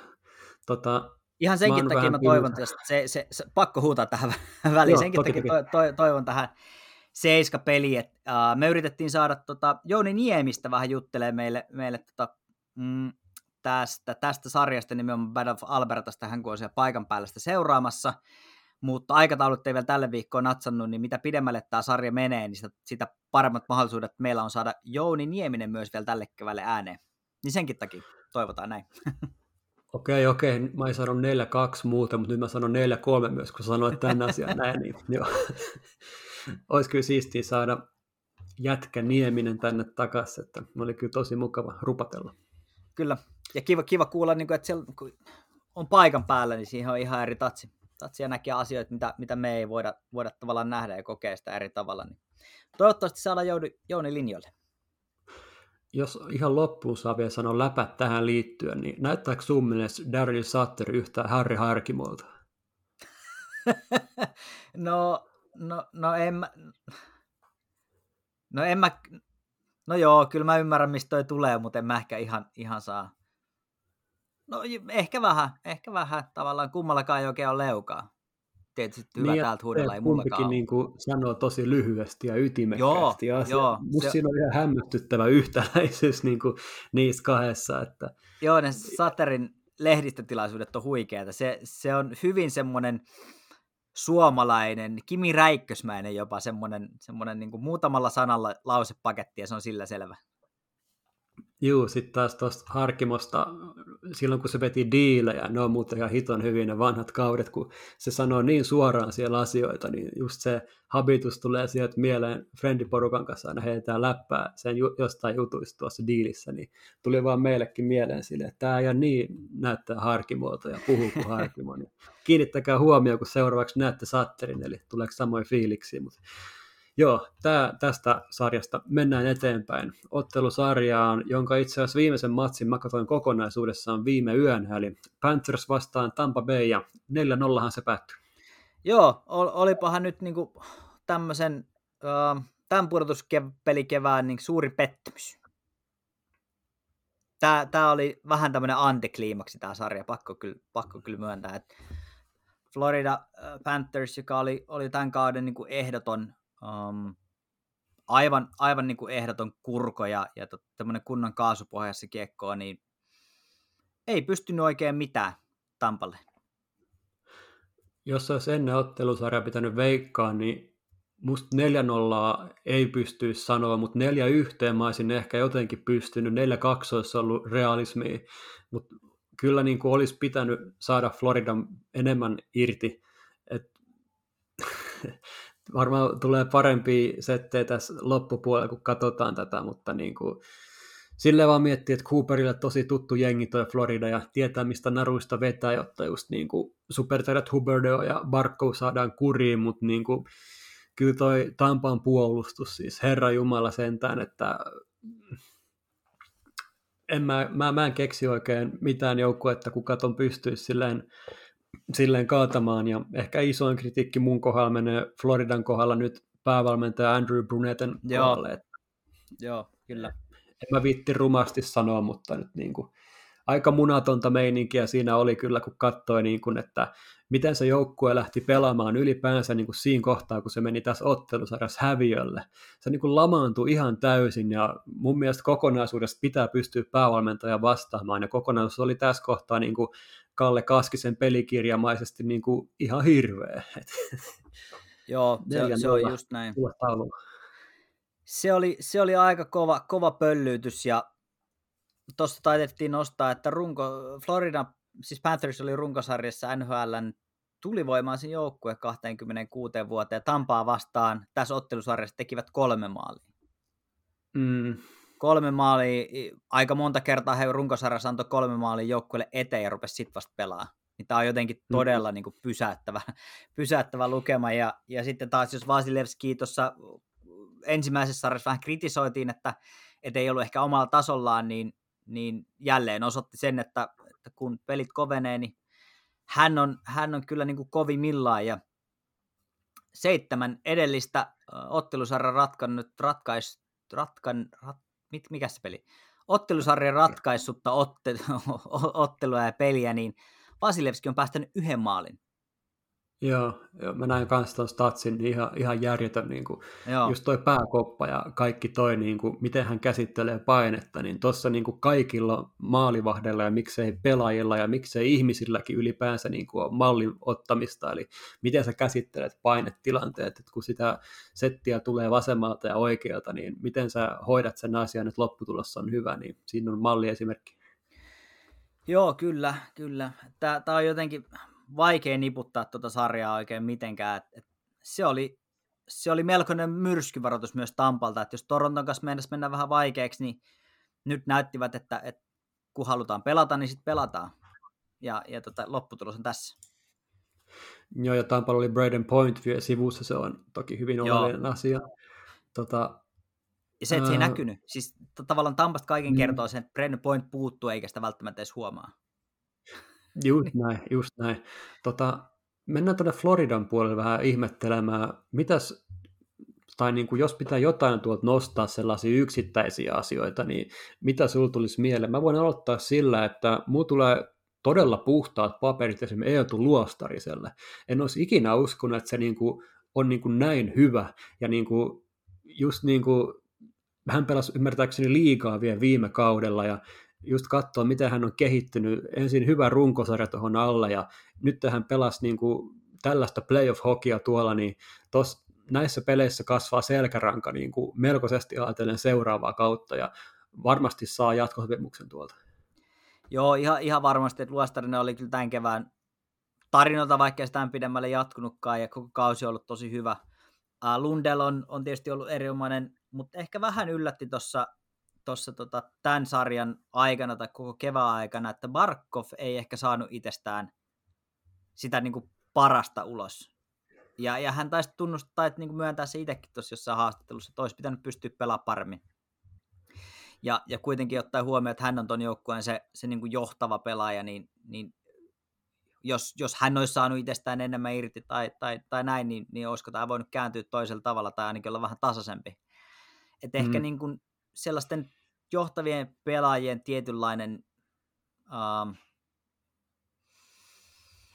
Speaker 2: Tota,
Speaker 3: Ihan senkin takia mä toivon, että se, se, se, pakko huutaa tähän väliin, Joo, senkin takia to, to, toivon tähän seiska-peliin. Et, uh, me yritettiin saada tota, Jouni Niemistä vähän juttelee meille, meille tota, mm, tästä, tästä sarjasta, nimenomaan Battle of Albertasta, hän kun on siellä paikan päällä sitä seuraamassa mutta aikataulut ei vielä tälle viikkoon natsannut, niin mitä pidemmälle tämä sarja menee, niin sitä, sitä paremmat mahdollisuudet meillä on saada Jouni Nieminen myös vielä tälle kevälle ääneen. Niin senkin takia toivotaan näin.
Speaker 2: Okei, okei. Mä en sanonut 4-2 muuta, mutta nyt mä sanon 4-3 myös, kun sanoit tämän asian näin. Niin, joo. Olisi kyllä siistiä saada jätkä Nieminen tänne takaisin, että oli kyllä tosi mukava rupatella.
Speaker 3: Kyllä, ja kiva, kiva kuulla, niin kuin, että siellä kun on paikan päällä, niin siihen on ihan eri tatsi siellä näkee asioita, mitä, mitä me ei voida, voida tavallaan nähdä ja kokea sitä eri tavalla. Niin toivottavasti saadaan Jouni, Jouni linjoille.
Speaker 2: Jos ihan loppuun saa vielä sanoa läpät tähän liittyen, niin näyttääkö sun mielestä Daryl Sutter yhtään Harry Harkimolta?
Speaker 3: no, no, no en mä... No en mä... No joo, kyllä mä ymmärrän, mistä toi tulee, mutta en mä ehkä ihan, ihan saa No ehkä vähän, ehkä vähän. Tavallaan kummallakaan ei oikein ole leukaa. Tietysti hyvä niin, täältä huudella, ei mullakaan
Speaker 2: niin kuin sanoo tosi lyhyesti ja ytimekkäästi. Joo, joo. Musta se... siinä on ihan hämmästyttävä yhtäläisyys niin kuin niissä kahdessa. Että...
Speaker 3: Joo, ne Saterin lehdistötilaisuudet on huikeita. Se, se on hyvin semmoinen suomalainen, Kimi Räikkösmäinen jopa semmoinen, semmoinen niin kuin muutamalla sanalla lausepaketti ja se on sillä selvä.
Speaker 2: Juu, sitten taas tuosta Harkimosta, silloin kun se veti diilejä, ne on muuten ihan hiton hyvin ne vanhat kaudet, kun se sanoo niin suoraan siellä asioita, niin just se habitus tulee sieltä mieleen, friendiporukan kanssa aina heitetään läppää sen ju- jostain jutuista tuossa diilissä, niin tuli vaan meillekin mieleen sille, että tämä ja niin näyttää Harkimolta ja puhuu kuin Harkimo, niin kiinnittäkää huomioon, kun seuraavaksi näette Satterin, eli tuleeko samoin fiiliksi, mutta Joo, tää, tästä sarjasta mennään eteenpäin. Ottelusarjaan, jonka itse asiassa viimeisen matsin mä katsoin kokonaisuudessaan viime yön, eli Panthers vastaan Tampa Bay, ja 4-0han se päättyi.
Speaker 3: Joo, ol, olipahan nyt niinku tämmöisen uh, tämän pudotuspelikevään niin suuri pettymys. Tämä, tämä oli vähän tämmöinen antikliimaksi tämä sarja, pakko kyllä, pakko kyllä myöntää. Että Florida Panthers, joka oli, oli tämän kauden niin ehdoton, um, aivan, aivan niin kuin ehdoton kurko ja, ja tämmöinen kunnon kaasupohjassa kiekkoa, niin ei pystynyt oikein mitään Tampalle.
Speaker 2: Jos olisi ennen ottelusarjaa pitänyt veikkaa, niin musta 4 0 ei pystyisi sanoa, mutta 4 yhteen mä olisin ehkä jotenkin pystynyt. 4 2 olisi ollut realismia, mutta kyllä niin kuin olisi pitänyt saada Floridan enemmän irti. Et, varmaan tulee parempi settejä tässä loppupuolella, kun katsotaan tätä, mutta niin kuin, silleen vaan miettii, että Cooperille tosi tuttu jengi toi Florida ja tietää, mistä naruista vetää, jotta just niin kuin supertäydät Huberdo ja Barkov saadaan kuriin, mutta niin kuin, kyllä toi Tampan puolustus, siis Herra Jumala sentään, että en mä, mä, mä en keksi oikein mitään joukkuetta, kuka ton pystyisi silleen, silleen kaatamaan, ja ehkä isoin kritiikki mun kohdalla menee Floridan kohdalla nyt päävalmentaja Andrew Brunetten kohdalle. Että
Speaker 3: Joo, kyllä.
Speaker 2: En mä viitti rumasti sanoa, mutta nyt niin kuin, aika munatonta meininkiä siinä oli kyllä, kun katsoi, niin kuin, että miten se joukkue lähti pelaamaan ylipäänsä niin kuin siinä kohtaa, kun se meni tässä ottelusarjassa häviölle. Se niin kuin lamaantui ihan täysin ja mun mielestä kokonaisuudesta pitää pystyä päävalmentajan vastaamaan ja kokonaisuus oli tässä kohtaa niin kuin Kalle Kaskisen pelikirjamaisesti niin kuin ihan hirveä.
Speaker 3: Joo, se, se on just näin. Se oli, se oli aika kova, kova pöllyytys ja tuosta taitettiin nostaa, että runko, Florida, siis Panthers oli runkosarjassa NHLn tulivoimaisen joukkue 26 vuoteen. Tampaa vastaan tässä ottelusarjassa tekivät kolme maalia. Mm. Kolme maalia, aika monta kertaa he runkosarjassa antoi kolme maalia joukkueelle eteen ja rupesi sitten vasta pelaa. Niin tämä on jotenkin mm. todella mm. niin kuin pysäyttävä, pysäyttävä lukema. Ja, ja sitten taas jos Vasilevski tuossa ensimmäisessä sarjassa vähän kritisoitiin, että, että ei ollut ehkä omalla tasollaan, niin, niin jälleen osoitti sen, että, että kun pelit kovenee, niin hän on, hän on kyllä niin kuin kovimmillaan ja seitsemän edellistä ottelusarjan ratkannut, ratkais, ratkan, rat, mit, mikä se peli? Ottelusarjan ratkaissutta otte, ottelua ja peliä, niin Vasilevski on päästänyt yhden maalin.
Speaker 2: Joo, joo mä näin kanssa tuon statsin, niin ihan, ihan järjetön, niin kuin, just toi pääkoppa ja kaikki toi, niin kuin, miten hän käsittelee painetta, niin tuossa niin kuin kaikilla maalivahdella ja miksei pelaajilla ja miksei ihmisilläkin ylipäänsä niin kuin on mallin ottamista, eli miten sä käsittelet painetilanteet, että kun sitä settiä tulee vasemmalta ja oikealta, niin miten sä hoidat sen asian, että lopputulos on hyvä, niin siinä on malliesimerkki.
Speaker 3: Joo, kyllä, kyllä. Tämä on jotenkin, vaikea niputtaa tuota sarjaa oikein mitenkään. Et, et se, oli, se oli melkoinen myrskyvaroitus myös Tampalta, että jos Toronton kanssa mennessä mennä vähän vaikeaksi, niin nyt näyttivät, että, että kun halutaan pelata, niin sitten pelataan. Ja, ja tota, lopputulos on tässä.
Speaker 2: Joo, ja Tampalla oli Braden Point vielä sivussa, se on toki hyvin oleellinen asia. Tota,
Speaker 3: ja se, että se ei näkynyt. Siis tavallaan Tampasta kaiken mm. kertoo sen, että Braden Point puuttuu, eikä sitä välttämättä edes huomaa.
Speaker 2: Just näin, just näin. Tota, mennään tuonne Floridan puolelle vähän ihmettelemään, mitäs, tai niin kuin jos pitää jotain tuolta nostaa sellaisia yksittäisiä asioita, niin mitä sinulla tulisi mieleen? Mä voin aloittaa sillä, että mulla tulee todella puhtaat paperit esimerkiksi Eetu Luostariselle. En olisi ikinä uskonut, että se niin kuin on niin kuin näin hyvä, ja niin kuin, just niin kuin, hän pelasi ymmärtääkseni liikaa vielä viime kaudella, ja just katsoa, miten hän on kehittynyt. Ensin hyvä runkosarja tuohon alle ja nyt hän pelasi niin kuin tällaista playoff-hokia tuolla, niin tos, näissä peleissä kasvaa selkäranka niin kuin melkoisesti ajatellen seuraavaa kautta ja varmasti saa jatkosopimuksen tuolta.
Speaker 3: Joo, ihan, ihan varmasti, että Luostarinen oli kyllä tämän kevään tarinota, vaikka sitä pidemmälle jatkunutkaan, ja koko kausi on ollut tosi hyvä. Lundell on, on tietysti ollut erinomainen, mutta ehkä vähän yllätti tuossa tuossa tota, tämän sarjan aikana tai koko kevään aikana, että Barkov ei ehkä saanut itsestään sitä niin kuin parasta ulos. Ja, ja hän taisi tunnustaa, että niin myöntää se itsekin tuossa jossain haastattelussa, että olisi pitänyt pystyä pelaamaan paremmin. Ja, ja kuitenkin ottaa huomioon, että hän on tuon joukkueen se, se niin kuin johtava pelaaja, niin, niin jos, jos hän olisi saanut itsestään enemmän irti tai, tai, tai näin, niin, niin olisiko tämä voinut kääntyä toisella tavalla tai ainakin olla vähän tasaisempi. Mm. ehkä niin kuin sellaisten johtavien pelaajien tietynlainen... Uh,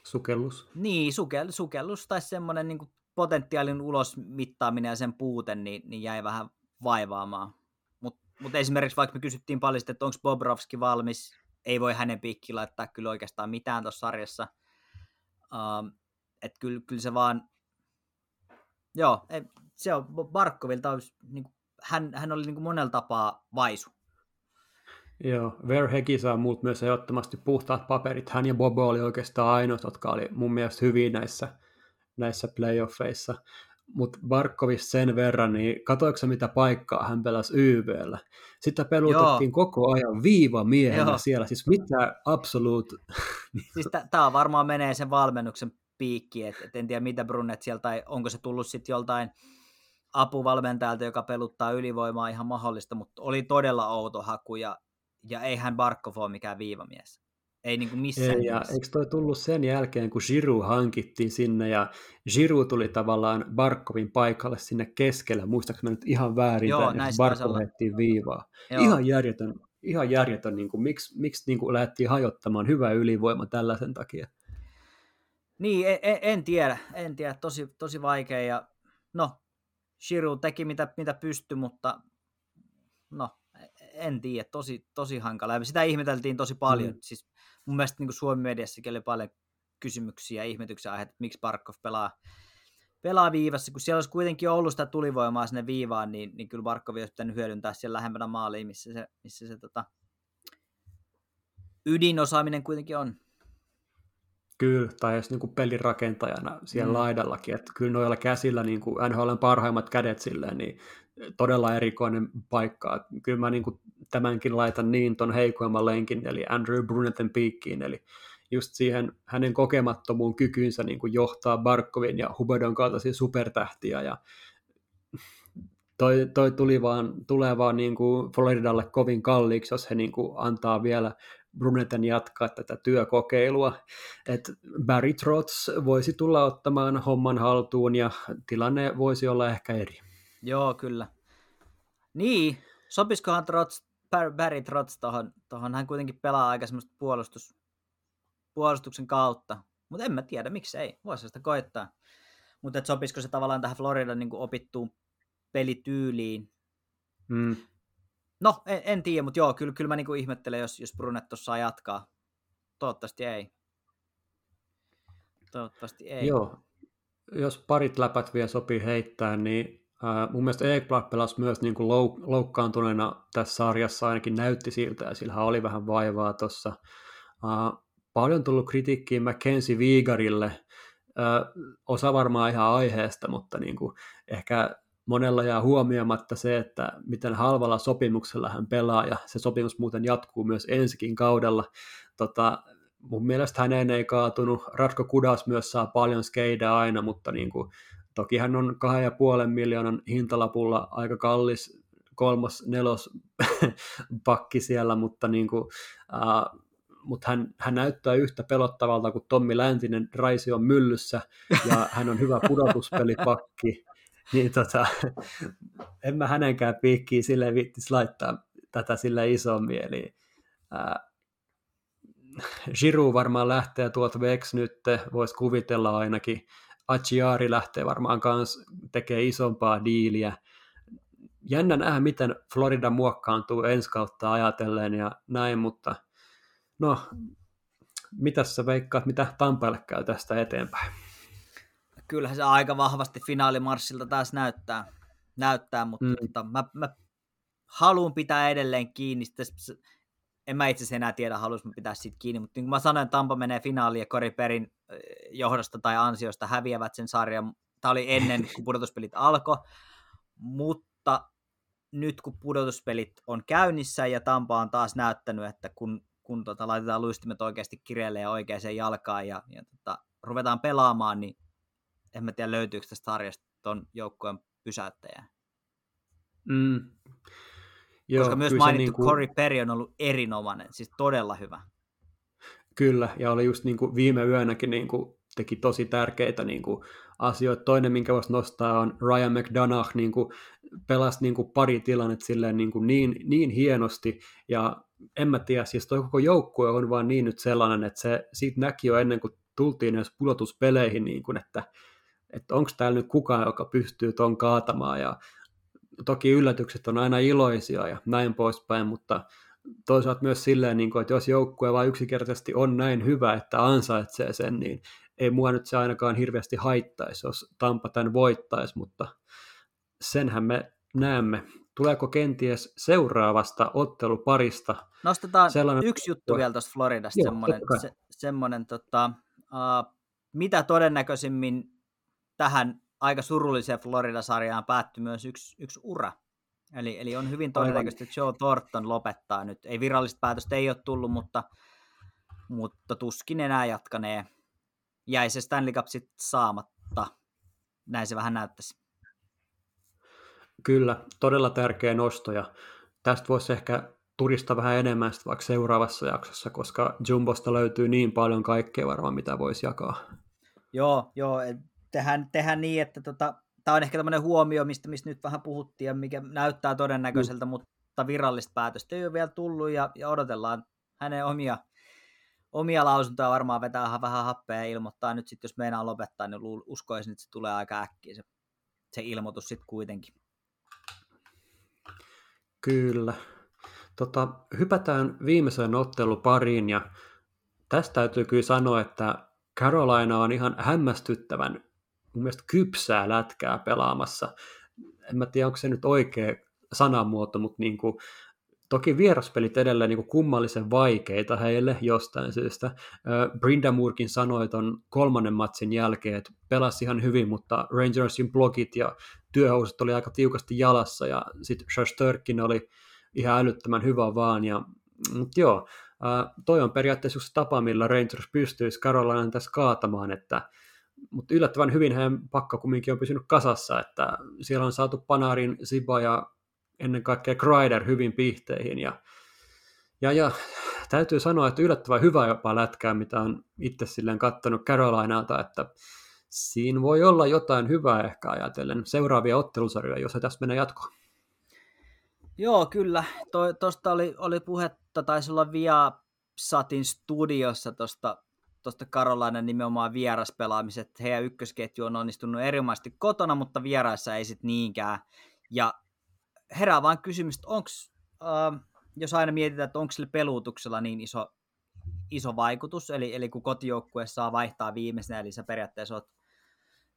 Speaker 2: sukellus.
Speaker 3: Niin, sukel, sukellus tai semmoinen niin kuin potentiaalin ulosmittaaminen ja sen puute, niin, niin jäi vähän vaivaamaan. Mutta mut esimerkiksi vaikka me kysyttiin paljon, että onko Bobrovski valmis, ei voi hänen piikki laittaa kyllä oikeastaan mitään tuossa sarjassa. Um, että kyllä, kyllä se vaan, joo, ei, se on Barkovilta, niin kuin, hän, hän oli niin kuin monella tapaa vaisu.
Speaker 2: Joo, Verhegi saa muut myös ehdottomasti puhtaat paperit. Hän ja Bobo oli oikeastaan ainoat, jotka oli mun mielestä hyviä näissä, näissä playoffeissa. Mutta Barkovis sen verran, niin katoiko mitä paikkaa hän pelasi YVllä? Sitä pelutettiin Joo. koko ajan viivamiehenä Joo. siellä, siis mitä absoluut...
Speaker 3: siis tämä varmaan menee sen valmennuksen piikki, että et en tiedä mitä Brunnet sieltä, tai onko se tullut sitten joltain apuvalmentajalta, joka peluttaa ylivoimaa ihan mahdollista, mutta oli todella outo haku, ja, ja eihän Barkov ole mikään viivamies. Ei niin kuin missään
Speaker 2: Ei, ja eikö toi tullut sen jälkeen, kun Jiru hankittiin sinne, ja Jiru tuli tavallaan Barkovin paikalle sinne keskellä, muistaakseni nyt ihan väärin, Joo, niin Barkov lähdettiin viivaa. Joo. Ihan järjetön, ihan järjetön niin kuin, miksi, miksi niin kuin lähdettiin hajottamaan hyvä ylivoima tällaisen takia?
Speaker 3: Niin, en, e, en tiedä, en tiedä, tosi, tosi vaikea, ja no, Shiru teki mitä, mitä pystyi, mutta no, en tiedä, tosi, tosi hankala. Ja sitä ihmeteltiin tosi paljon. Mm. Siis mun mielestä niin Suomen mediassakin oli paljon kysymyksiä ja ihmetyksen aiheita, että miksi Barkov pelaa, pelaa viivassa, kun siellä olisi kuitenkin ollut sitä tulivoimaa sinne viivaan, niin, niin kyllä Barkov olisi pitänyt hyödyntää siellä lähempänä maaliin, missä se, missä se tota, ydinosaaminen kuitenkin on.
Speaker 2: Kyllä, tai jos niin pelin rakentajana siellä mm. laidallakin, että kyllä noilla käsillä niin kuin NHLn parhaimmat kädet silleen, niin todella erikoinen paikka. Kyllä mä niin kuin tämänkin laitan niin ton heikoimman lenkin, eli Andrew Brunetten piikkiin, eli just siihen hänen kokemattomuun kykynsä niin kuin johtaa Barkovin ja Huberdon kaltaisia supertähtiä, ja toi, toi tuli vaan, tulee vaan niin kuin Floridalle kovin kalliiksi, jos he niin kuin antaa vielä Brunetten jatkaa tätä työkokeilua. Et Barry Trotz voisi tulla ottamaan homman haltuun ja tilanne voisi olla ehkä eri.
Speaker 3: Joo, kyllä. Niin, sopisikohan Trotz, Barry Trotz tohon, tohon, hän kuitenkin pelaa aika semmoista puolustus, puolustuksen kautta, mutta en mä tiedä, miksi ei, voisi sitä koittaa. Mutta sopisiko se tavallaan tähän Floridan niin opittuun pelityyliin. Mm. No, en, en tiedä, mutta joo, kyllä, kyllä mä niin ihmettelen, jos, jos Brunet tuossa jatkaa. Toivottavasti ei. Toivottavasti ei.
Speaker 2: Joo, jos parit läpät vielä sopii heittää, niin Uh, mun mielestä Ekblad pelasi myös niin kuin louk- loukkaantuneena tässä sarjassa, ainakin näytti siltä, ja sillä oli vähän vaivaa tuossa. Uh, paljon tullut kritiikkiä Mackenzie Viigarille, uh, osa varmaan ihan aiheesta, mutta niin kuin ehkä monella jää huomioimatta se, että miten halvalla sopimuksella hän pelaa, ja se sopimus muuten jatkuu myös ensikin kaudella. Tota, mun mielestä häneen ei kaatunut. Ratko Kudas myös saa paljon skeidaa aina, mutta niin kuin Toki hän on 2,5 miljoonan hintalapulla aika kallis kolmas, nelos pakki siellä, mutta, niin kuin, uh, mutta hän, hän näyttää yhtä pelottavalta kuin Tommi Läntinen Raisi on myllyssä ja hän on hyvä pudotuspelipakki. Niin tota, en mä hänenkään piikkiin silleen viittis laittaa tätä sille isommin. Eli, uh, Giroud varmaan lähtee tuolta Vex nyt, voisi kuvitella ainakin. Achiari lähtee varmaan kanssa tekee isompaa diiliä. Jännä nähdä, miten Florida muokkaantuu ensi kautta ajatellen ja näin, mutta no, mitä sä veikkaat, mitä Tampaille käy tästä eteenpäin?
Speaker 3: Kyllähän se aika vahvasti finaalimarssilta taas näyttää, näyttää mutta mm. tota, mä, mä haluan pitää edelleen kiinni. En mä itse asiassa enää tiedä, haluaisin pitää siitä kiinni, mutta niin kuin mä sanoin, Tampa menee finaaliin ja Kori Perin johdosta tai ansiosta häviävät sen sarjan. Tämä oli ennen, kun pudotuspelit alkoi, mutta nyt kun pudotuspelit on käynnissä ja Tampa on taas näyttänyt, että kun, kun tota, laitetaan luistimet oikeasti kireelle ja oikeaan jalkaan ja, ja tota, ruvetaan pelaamaan, niin en mä tiedä löytyykö tästä sarjasta ton joukkueen pysäyttäjää.
Speaker 2: Mm.
Speaker 3: Joo, Koska myös mainittu niin kuin... Corey Perry on ollut erinomainen, siis todella hyvä.
Speaker 2: Kyllä, ja oli just niin kuin viime yönäkin niin kuin teki tosi tärkeitä niin kuin asioita. Toinen, minkä voisi nostaa, on Ryan McDonough, niin kuin pelasi niin kuin pari tilannetta silleen niin, kuin niin, niin hienosti, ja en mä tiedä, siis toi koko joukkue on vaan niin nyt sellainen, että se siitä näki jo ennen kuin tultiin edes pudotuspeleihin, niin kuin, että, että onko täällä nyt kukaan, joka pystyy ton kaatamaan, ja toki yllätykset on aina iloisia ja näin poispäin, mutta toisaalta myös silleen, niin kuin, että jos joukkue vain yksinkertaisesti on näin hyvä, että ansaitsee sen, niin ei mua nyt se ainakaan hirveästi haittaisi, jos Tampa tämän voittaisi, mutta senhän me näemme. Tuleeko kenties seuraavasta otteluparista?
Speaker 3: Nostetaan sellainen... yksi juttu vielä tuosta Floridasta, Joo, semmoinen, se, semmoinen tota, uh, mitä todennäköisimmin tähän aika surulliseen Florida-sarjaan päättyi myös yksi, yksi ura. Eli, eli on hyvin todennäköistä, että Joe Thornton lopettaa nyt. Ei virallista päätöstä ei ole tullut, mutta, mutta tuskin enää jatkanee. Jäi se Stanley Cup sitten saamatta. Näin se vähän näyttäisi.
Speaker 2: Kyllä, todella tärkeä nosto ja tästä voisi ehkä turista vähän enemmän vaikka seuraavassa jaksossa, koska Jumbosta löytyy niin paljon kaikkea varmaan, mitä voisi jakaa.
Speaker 3: Joo, joo tehdään, tehdään niin, että tota, tämä on ehkä tämmöinen huomio, mistä, mistä nyt vähän puhuttiin ja mikä näyttää todennäköiseltä, mm. mutta virallista päätöstä ei ole vielä tullut ja, ja odotellaan hänen omia, omia lausuntoja varmaan vetää vähän happea ja ilmoittaa nyt sitten, jos meinaa lopettaa, niin uskoisin, että se tulee aika äkkiä se, se ilmoitus sitten kuitenkin.
Speaker 2: Kyllä. Tota, hypätään viimeiseen ottelupariin ja tästä täytyy kyllä sanoa, että Carolina on ihan hämmästyttävän mun mielestä kypsää lätkää pelaamassa. En mä tiedä, onko se nyt oikea sanamuoto, mutta niin kuin, toki vieraspelit edelleen niin kummallisen vaikeita heille jostain syystä. Brinda Moorkin sanoi ton kolmannen matsin jälkeen, että pelasi ihan hyvin, mutta Rangersin blogit ja työhousut oli aika tiukasti jalassa ja sitten Shastörkin oli ihan älyttömän hyvä vaan. Ja, mutta joo, toi on periaatteessa tapa, millä Rangers pystyisi Carolina tässä kaatamaan, että mutta yllättävän hyvin heidän pakka kumminkin on pysynyt kasassa, että siellä on saatu Panarin, Siba ja ennen kaikkea Kreider hyvin pihteihin ja, ja, ja täytyy sanoa, että yllättävän hyvä jopa lätkää, mitä on itse silleen kattonut Carolinalta, että siinä voi olla jotain hyvää ehkä ajatellen seuraavia ottelusarjoja, jos se tässä menee jatkoon.
Speaker 3: Joo, kyllä. Tuosta oli, oli puhetta, taisi olla Via Satin studiossa tuosta tuosta Karolainen nimenomaan vieraspelaamiset. Heidän ykkösketju on onnistunut erinomaisesti kotona, mutta vieraissa ei sitten niinkään. Ja herää vaan kysymys, että onko, äh, jos aina mietitään, että onko sille peluutuksella niin iso, iso vaikutus, eli, eli kun kotijoukkue saa vaihtaa viimeisenä, eli sä periaatteessa oot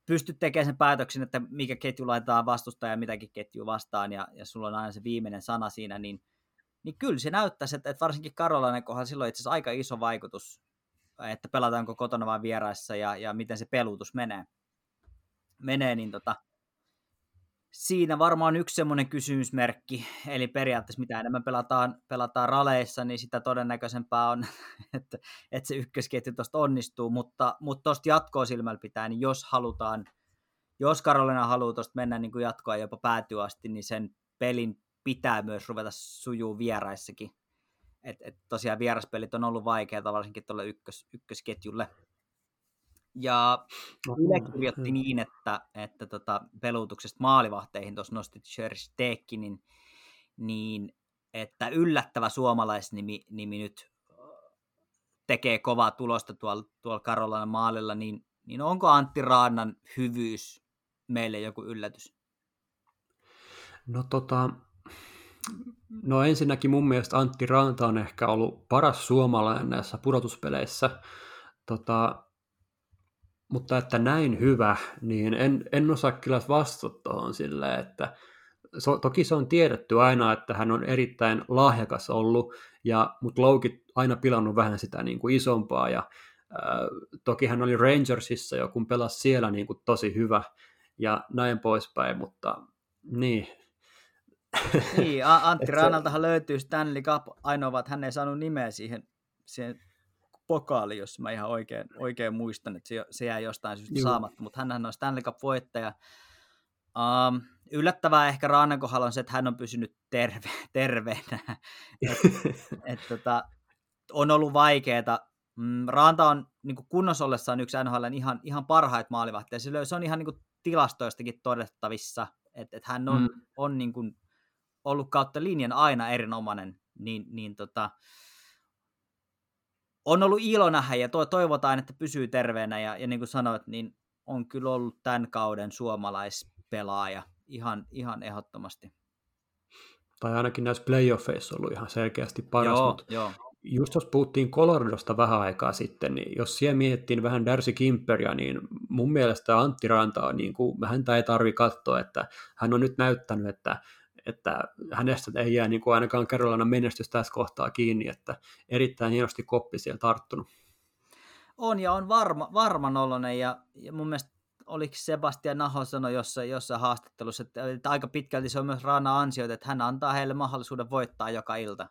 Speaker 3: pystyt tekemään sen päätöksen, että mikä ketju laitetaan vastustaja ja mitäkin ketju vastaan, ja, ja sulla on aina se viimeinen sana siinä, niin, niin kyllä se näyttäisi, että, että varsinkin Karolainen kohdalla silloin itse asiassa aika iso vaikutus että pelataanko kotona vai vieraissa ja, ja miten se pelutus menee. menee niin tota, siinä varmaan yksi semmoinen kysymysmerkki, eli periaatteessa mitä enemmän pelataan, pelataan raleissa, niin sitä todennäköisempää on, että, että se ykkösketju tuosta onnistuu, mutta, mutta jatkoa silmällä pitää, niin jos halutaan, jos Karolina haluaa tuosta mennä niin kuin jatkoa jopa päätyä asti, niin sen pelin pitää myös ruveta sujuu vieraissakin et, et tosiaan vieraspelit on ollut vaikeaa varsinkin tuolle ykkös, ykkösketjulle. Ja Yle kirjoitti niin, että, että tota, pelutuksesta maalivahteihin tuossa nostit Shersh niin, niin että yllättävä suomalaisnimi nimi nyt tekee kovaa tulosta tuolla, tuolla Karolainen maalilla, niin, niin onko Antti Raannan hyvyys meille joku yllätys?
Speaker 2: No tota, No ensinnäkin mun mielestä Antti Ranta on ehkä ollut paras suomalainen näissä pudotuspeleissä, tota, mutta että näin hyvä, niin en, en osaa kyllä vastata tuohon silleen, että so, toki se on tiedetty aina, että hän on erittäin lahjakas ollut, ja, mutta Loukit aina pilannut vähän sitä niin kuin isompaa, ja ää, toki hän oli Rangersissa jo, kun pelasi siellä niin kuin tosi hyvä, ja näin poispäin, mutta niin,
Speaker 3: niin, Antti Raanaltahan löytyy Stanley Cup, ainoa, että hän ei saanut nimeä siihen, siihen pokaali, jos mä ihan oikein, oikein muistan, että se, se jäi jostain syystä
Speaker 2: Juu.
Speaker 3: saamatta, mutta hän on Stanley Cup-voittaja. Um, yllättävää ehkä Raanan kohdalla on se, että hän on pysynyt terve, terveenä. et, et, tota, on ollut vaikeaa. Mm, Raanta on niin kunnossa ollessaan yksi NHL ihan, ihan parhaita maalivahteja. Se, on ihan niin tilastoistakin todettavissa, että et hän on, mm. on niin kuin ollut kautta linjan aina erinomainen. Niin, niin tota, on ollut ilo nähdä ja to, toivotaan, että pysyy terveenä. Ja, ja niin kuin sanoit, niin on kyllä ollut tämän kauden suomalaispelaaja ihan, ihan ehdottomasti.
Speaker 2: Tai ainakin näissä playoffeissa ollut ihan selkeästi paras,
Speaker 3: joo,
Speaker 2: mutta
Speaker 3: joo.
Speaker 2: just jos puhuttiin Coloradosta vähän aikaa sitten, niin jos siellä mietittiin vähän Darcy Kimperia, niin mun mielestä Antti Rantaa, niin kuin, häntä ei tarvi katsoa, että hän on nyt näyttänyt, että, että hänestä ei jää niin kuin ainakaan Carolina menestys tässä kohtaa kiinni, että erittäin hienosti koppi siellä tarttunut.
Speaker 3: On ja on varma, varman oloinen ja, ja mun mielestä oliko Sebastian Naho sanoi jossain, jossain haastattelussa, että, että aika pitkälti se on myös Raana ansioita, että hän antaa heille mahdollisuuden voittaa joka ilta.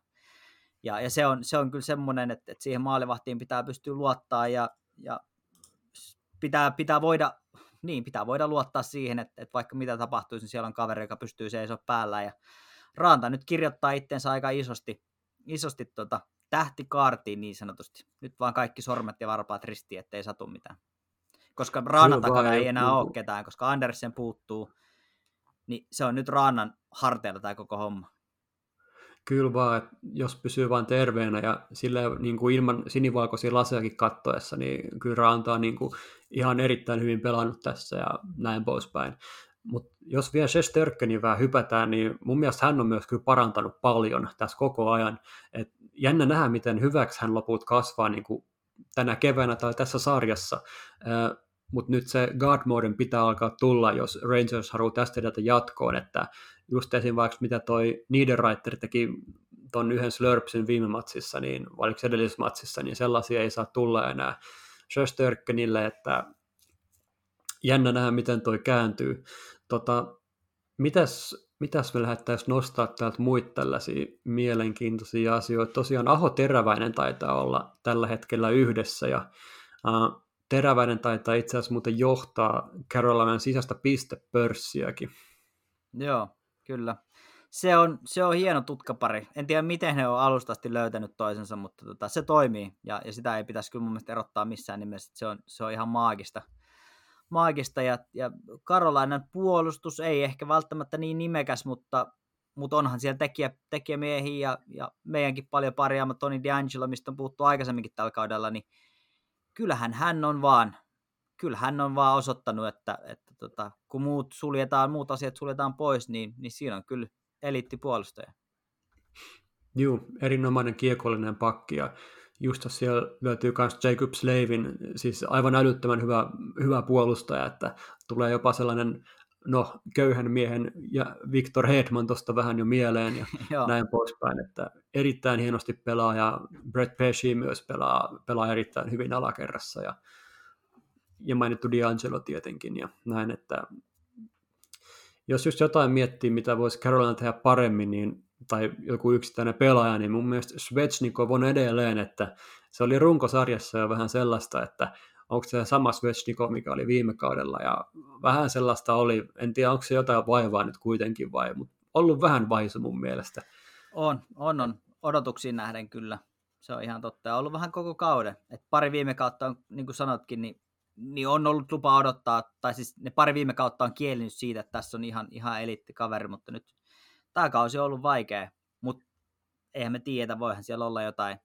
Speaker 3: Ja, ja se, on, se on kyllä semmoinen, että, että siihen maalivahtiin pitää pystyä luottaa ja, ja pitää, pitää voida niin, pitää voida luottaa siihen, että, että vaikka mitä tapahtuisi, niin siellä on kaveri, joka pystyy seisomaan päällä. Ja Ranta nyt kirjoittaa itsensä aika isosti, isosti tota, tähtikaartiin niin sanotusti. Nyt vaan kaikki sormet ja varpaat ristiin, ettei satu mitään. Koska Raanan takana ei enää ole ketään, koska Andersen puuttuu, niin se on nyt Raanan harteilla tämä koko homma.
Speaker 2: Kyllä vaan, että jos pysyy vain terveenä ja sillä niin kuin ilman sinivalkoisia lasejakin kattoessa, niin kyllä Ranta on niin kuin ihan erittäin hyvin pelannut tässä ja näin poispäin. Mutta jos vielä Shesterkenin vähän hypätään, niin mun mielestä hän on myös kyllä parantanut paljon tässä koko ajan. Et jännä nähdä, miten hyväksi hän loput kasvaa niin kuin tänä keväänä tai tässä sarjassa. Mutta nyt se guard moden pitää alkaa tulla, jos Rangers haluaa tästä edetä jatkoon, että just esimerkiksi mitä toi Niederreiter teki ton yhden Slurpsin viime matsissa, niin vaikka edellisessä matsissa, niin sellaisia ei saa tulla enää Sjöstörkkenille, että jännä nähdä, miten toi kääntyy. Tota, mitäs, mitäs me lähdettäisiin nostaa täältä muita tällaisia mielenkiintoisia asioita? Tosiaan Aho Teräväinen taitaa olla tällä hetkellä yhdessä, ja uh, Teräväinen taitaa itse asiassa muuten johtaa Carolinan sisäistä pistepörssiäkin.
Speaker 3: Joo, kyllä. Se on, se on hieno tutkapari. En tiedä, miten he on alusta asti löytänyt toisensa, mutta tota, se toimii. Ja, ja sitä ei pitäisi kyllä mun mielestä erottaa missään nimessä. Se on, se on ihan maagista. maagista. Ja, ja Karolainan puolustus ei ehkä välttämättä niin nimekäs, mutta, mutta onhan siellä tekijä, tekijämiehiä ja, ja meidänkin paljon parjaama Toni D'Angelo, mistä on puhuttu aikaisemminkin tällä kaudella, niin kyllähän hän on vaan, kyllähän on vaan osoittanut, että, että tota, kun muut suljetaan, muut asiat suljetaan pois, niin, niin siinä on kyllä eliittipuolustaja.
Speaker 2: Joo, erinomainen kiekollinen pakki ja just siellä löytyy myös Jacob Slavin, siis aivan älyttömän hyvä, hyvä puolustaja, että tulee jopa sellainen no, köyhän miehen ja Victor Hedman tuosta vähän jo mieleen ja näin poispäin, että erittäin hienosti pelaa ja Brett Pesci myös pelaa, pelaa erittäin hyvin alakerrassa ja, ja mainittu D'Angelo tietenkin ja näin, että jos just jotain miettii, mitä voisi Carolina tehdä paremmin, niin, tai joku yksittäinen pelaaja, niin mun mielestä Svechnikov on edelleen, että se oli runkosarjassa jo vähän sellaista, että onko se sama Svechnikov, mikä oli viime kaudella, ja vähän sellaista oli, en tiedä onko se jotain vaivaa nyt kuitenkin vai, mutta ollut vähän vaisu mun mielestä.
Speaker 3: On, on, on. Odotuksiin nähden kyllä. Se on ihan totta. Ja ollut vähän koko kauden. Et pari viime kautta on, niin kuin sanotkin, niin niin on ollut lupa odottaa, tai siis ne pari viime kautta on kielinyt siitä, että tässä on ihan, ihan kaveri, mutta nyt tämä kausi on ollut vaikea, mutta eihän me tiedä, voihan siellä olla jotain,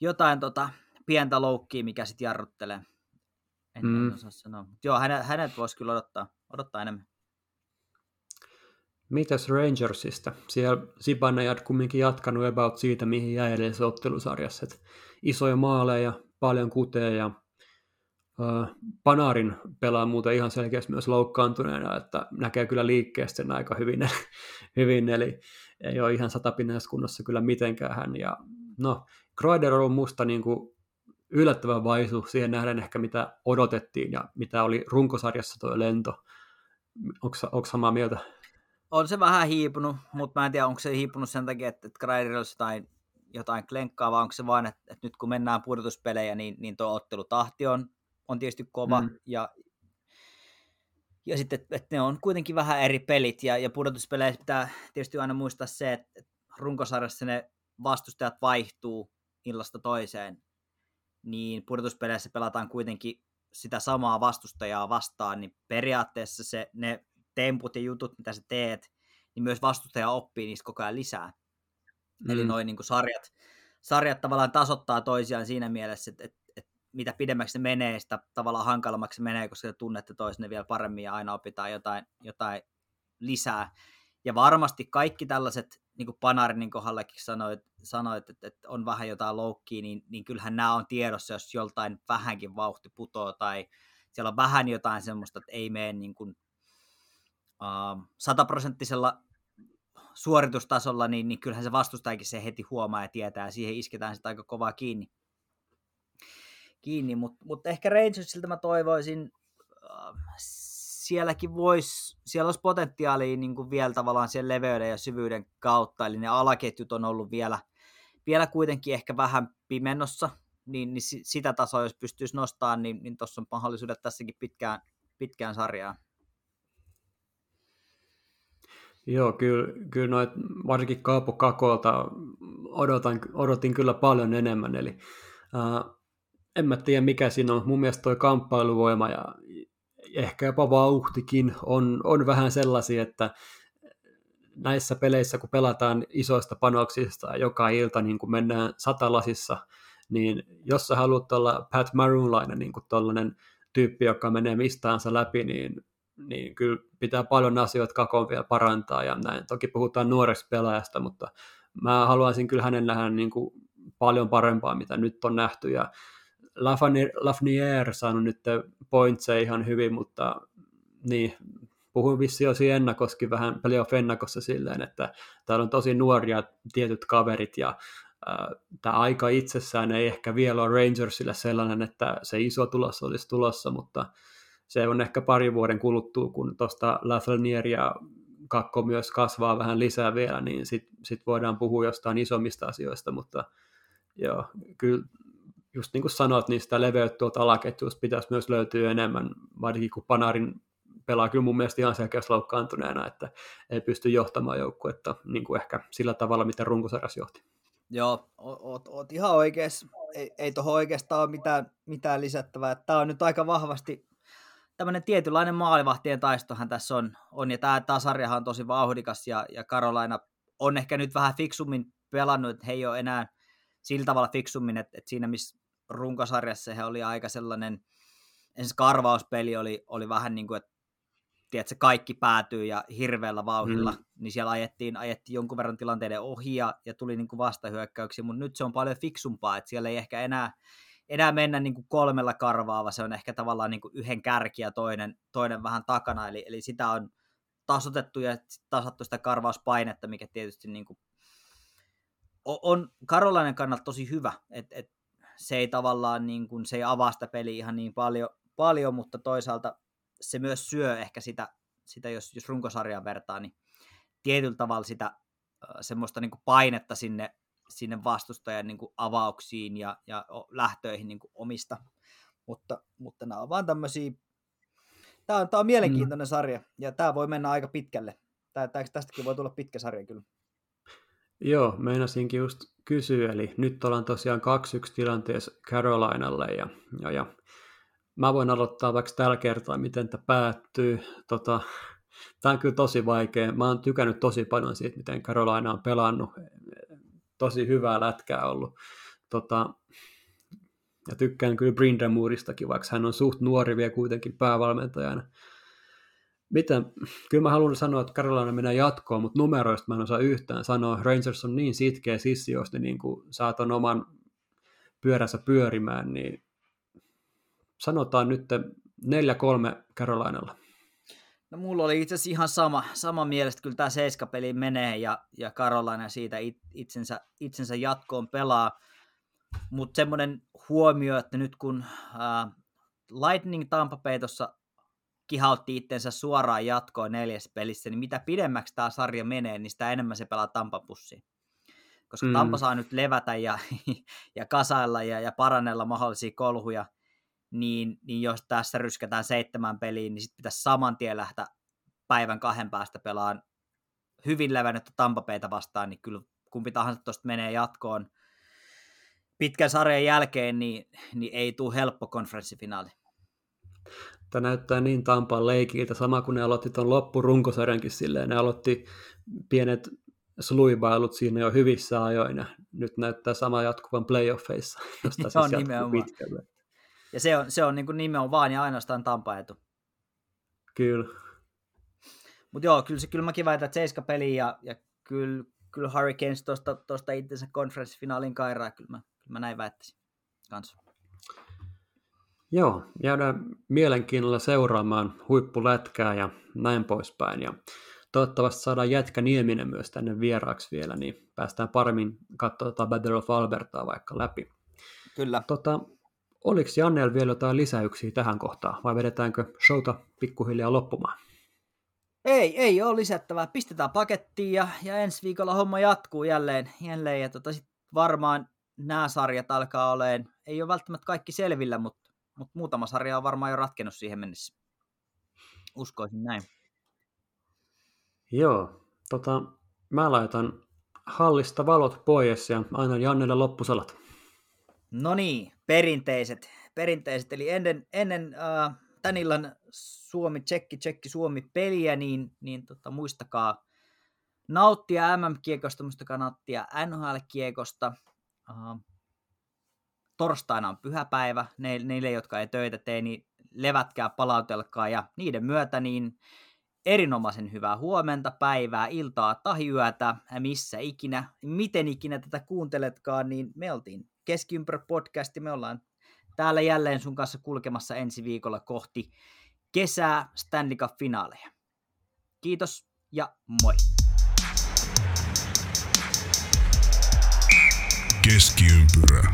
Speaker 3: jotain tota, pientä loukkiä, mikä sitten jarruttelee. En, mm. en osaa sanoa. Joo, hänet, hänet voisi kyllä odottaa, odottaa enemmän.
Speaker 2: Mitäs Rangersista? Siellä Zibanejad kumminkin jatkanut about siitä, mihin jäi edellisessä ottelusarjassa. Et isoja maaleja, paljon kuteja ja Panarin pelaa muuten ihan selkeästi myös loukkaantuneena, että näkee kyllä liikkeestä sen aika hyvin, hyvin eli ei ole ihan satapinnaisessa kunnossa kyllä mitenkään hän. Ja, no, Kreider on musta niin kuin yllättävän vaisu siihen nähden ehkä mitä odotettiin ja mitä oli runkosarjassa tuo lento. Onko samaa mieltä?
Speaker 3: On se vähän hiipunut, mutta mä en tiedä, onko se hiipunut sen takia, että Kreider olisi jotain jotain klenkkaa, vai onko se vaan, että, että nyt kun mennään pudotuspelejä, niin, niin tuo ottelutahti on, on tietysti kova, mm. ja, ja sitten, että, että ne on kuitenkin vähän eri pelit, ja, ja pudotuspeleissä pitää tietysti aina muistaa se, että runkosarjassa ne vastustajat vaihtuu illasta toiseen, niin pudotuspeleissä pelataan kuitenkin sitä samaa vastustajaa vastaan, niin periaatteessa se, ne temput ja jutut, mitä sä teet, niin myös vastustaja oppii niistä koko ajan lisää. Mm. Eli noin niin sarjat, sarjat tavallaan tasoittaa toisiaan siinä mielessä, että, että, että mitä pidemmäksi se menee, sitä tavallaan hankalammaksi se menee, koska te tunnette toisenne vielä paremmin ja aina opitaan jotain, jotain lisää. Ja varmasti kaikki tällaiset, niin kuin Panarinin kohdallakin sanoit, sanoit että, että on vähän jotain loukkiä, niin, niin kyllähän nämä on tiedossa, jos joltain vähänkin vauhti putoo tai siellä on vähän jotain semmoista, että ei mene niin kuin, uh, sataprosenttisella suoritustasolla, niin, niin kyllähän se vastustajakin se heti huomaa ja tietää, ja siihen isketään sitä aika kovaa kiinni. kiinni. Mutta mut ehkä Rangersilta mä toivoisin, uh, sielläkin vois, siellä olisi potentiaalia niin kuin vielä tavallaan sen leveyden ja syvyyden kautta, eli ne alaketjut on ollut vielä, vielä kuitenkin ehkä vähän pimennossa, niin, niin sitä tasoa, jos pystyisi nostamaan, niin, niin tuossa on mahdollisuudet tässäkin pitkään, pitkään sarjaan.
Speaker 2: Joo, kyllä, kyllä noit, varsinkin Kaapo Kakolta odotan, odotin kyllä paljon enemmän, eli uh, en mä tiedä mikä siinä on, mun mielestä toi kamppailuvoima ja ehkä jopa vauhtikin on, on vähän sellaisia, että näissä peleissä, kun pelataan isoista panoksista joka ilta, niin kun mennään satalasissa, niin jos sä haluat olla Pat Maroonlainen, niin kuin tollainen tyyppi, joka menee mistaansa läpi, niin niin kyllä pitää paljon asioita kakon vielä parantaa ja näin. Toki puhutaan nuoresta pelaajasta, mutta mä haluaisin kyllä hänen nähdä niin kuin paljon parempaa, mitä nyt on nähty ja Lafnier saanut nyt pointseja ihan hyvin, mutta niin, puhuin vissiin jo siinä ennakoskin vähän playoff ennakossa silleen, että täällä on tosi nuoria tietyt kaverit ja äh, tämä aika itsessään ei ehkä vielä ole Rangersille sellainen, että se iso tulos olisi tulossa, mutta se on ehkä pari vuoden kuluttua, kun tuosta Lafreniere ja Kakko myös kasvaa vähän lisää vielä, niin sitten sit voidaan puhua jostain isommista asioista, mutta joo, kyllä just niin kuin sanoit, niin sitä leveyttä tuolta alaketjusta pitäisi myös löytyä enemmän, varsinkin kun Panarin pelaa kyllä mun mielestä ihan selkeästi loukkaantuneena, että ei pysty johtamaan joukkuetta niin kuin ehkä sillä tavalla, mitä runkosarjas johti.
Speaker 3: Joo, oot, oot ihan oikeassa. Ei, ei tuohon oikeastaan ole mitään, mitään lisättävää. Tämä on nyt aika vahvasti tämmöinen tietynlainen maalivahtien taistohan tässä on, on ja tämä, tämä sarjahan on tosi vauhdikas ja, ja Karolaina on ehkä nyt vähän fiksummin pelannut, että he ei ole enää sillä tavalla fiksummin, että, että siinä missä runkosarjassa. He oli aika sellainen, ensin karvauspeli oli, oli vähän niin kuin, että tiedätkö, kaikki päätyy ja hirveällä vauhdilla, mm. niin siellä ajettiin, ajettiin jonkun verran tilanteiden ohi ja, ja tuli niin kuin vastahyökkäyksiä, mutta nyt se on paljon fiksumpaa, että siellä ei ehkä enää enää mennä niin kuin kolmella karvaava, se on ehkä tavallaan niin kuin yhden kärki ja toinen, toinen vähän takana, eli, eli sitä on tasotettu ja tasattu sitä karvauspainetta, mikä tietysti niin kuin on Karolainen kannalta tosi hyvä, että et se ei tavallaan niin kuin, se ei avaa sitä peliä ihan niin paljon, paljon, mutta toisaalta se myös syö ehkä sitä, sitä jos, jos runkosarjaa vertaa, niin tietyllä tavalla sitä semmoista niin kuin painetta sinne sinne vastustajan niin kuin avauksiin ja, ja lähtöihin niin kuin omista. Mutta, mutta nämä on vaan tämmöisiä, tämä on, tämä on mielenkiintoinen mm. sarja ja tämä voi mennä aika pitkälle. Tämä, tästäkin voi tulla pitkä sarja kyllä.
Speaker 2: Joo, meinasinkin just kysyä, eli nyt ollaan tosiaan 2-1 tilanteessa Carolinalle ja, ja, ja mä voin aloittaa vaikka tällä kertaa, miten tämä päättyy. Tota, tämä on kyllä tosi vaikea. Mä oon tykännyt tosi paljon siitä, miten Carolina on pelannut tosi hyvää lätkää ollut. Tota, ja tykkään kyllä Brindamouristakin, vaikka hän on suht nuori vielä kuitenkin päävalmentajana. Miten, kyllä mä haluan sanoa, että Carolina menee jatkoon, mutta numeroista mä en osaa yhtään sanoa. Rangers on niin sitkeä sissi, jos ne niin kuin saat on oman pyöränsä pyörimään, niin sanotaan nyt 4-3 Carolinalla.
Speaker 3: No mulla oli itse asiassa ihan sama, sama mielestä, kyllä tämä seiskapeli menee ja, ja Karolainen siitä it, itsensä, itsensä jatkoon pelaa. Mutta semmoinen huomio, että nyt kun äh, Lightning Tampa Bay tuossa kihautti itsensä suoraan jatkoon neljäs pelissä, niin mitä pidemmäksi tämä sarja menee, niin sitä enemmän se pelaa Tampa pussiin. koska mm. Tampa saa nyt levätä ja, ja kasailla ja, ja parannella mahdollisia kolhuja, niin, niin jos tässä ryskätään seitsemän peliin, niin sitten pitäisi saman tien lähteä päivän kahden päästä pelaan hyvin levännyttä Tampapeita vastaan, niin kyllä kumpi tahansa tuosta menee jatkoon pitkän sarjan jälkeen, niin, niin ei tule helppo konferenssifinaali.
Speaker 2: Tämä näyttää niin Tampaan leikiltä, sama kuin ne aloitti tuon loppurunkosarjankin silleen, ne aloitti pienet sluibailut siinä jo hyvissä ajoin, ja nyt näyttää sama jatkuvan playoffeissa, josta siis jatkuu pitkälle.
Speaker 3: Ja se on, se on niin kuin nimenomaan ja ainoastaan Tampa etu.
Speaker 2: Kyllä.
Speaker 3: Mutta joo, kyllä, se, kyllä mäkin väitän, että seiska peli ja, ja kyllä, kyllä Hurricanes tuosta itsensä konferenssifinaalin kairaa, kyllä mä, kyllä mä näin väittäisin kanssa.
Speaker 2: Joo, jäädään mielenkiinnolla seuraamaan huippulätkää ja näin poispäin. Ja toivottavasti saadaan Jätkä Nieminen myös tänne vieraaksi vielä, niin päästään paremmin katsomaan Battle of Albertaa vaikka läpi.
Speaker 3: Kyllä.
Speaker 2: Tota, oliko Jannel vielä jotain lisäyksiä tähän kohtaan, vai vedetäänkö showta pikkuhiljaa loppumaan?
Speaker 3: Ei, ei ole lisättävää. Pistetään pakettiin ja, ja ensi viikolla homma jatkuu jälleen. jälleen ja tota, sit varmaan nämä sarjat alkaa olemaan, ei ole välttämättä kaikki selvillä, mutta, mutta muutama sarja on varmaan jo ratkennut siihen mennessä. Uskoisin näin.
Speaker 2: Joo, tota, mä laitan hallista valot pois ja aina Jannelle loppusalat.
Speaker 3: No niin, perinteiset, perinteiset. Eli ennen, ennen äh, tän illan Suomi, Tsekki, Tsekki, Suomi peliä, niin, niin tota, muistakaa nauttia MM-kiekosta, muistakaa nauttia NHL-kiekosta. Uh, torstaina on pyhäpäivä, ne, neille, jotka ei töitä tee, niin levätkää, palautelkaa ja niiden myötä niin erinomaisen hyvää huomenta, päivää, iltaa tai yötä, missä ikinä, miten ikinä tätä kuunteletkaan, niin me oltiin Keskiympärä podcasti, me ollaan täällä jälleen sun kanssa kulkemassa ensi viikolla kohti kesää Stanley Cup-finaaleja. Kiitos ja moi!
Speaker 1: Keskiympyrä.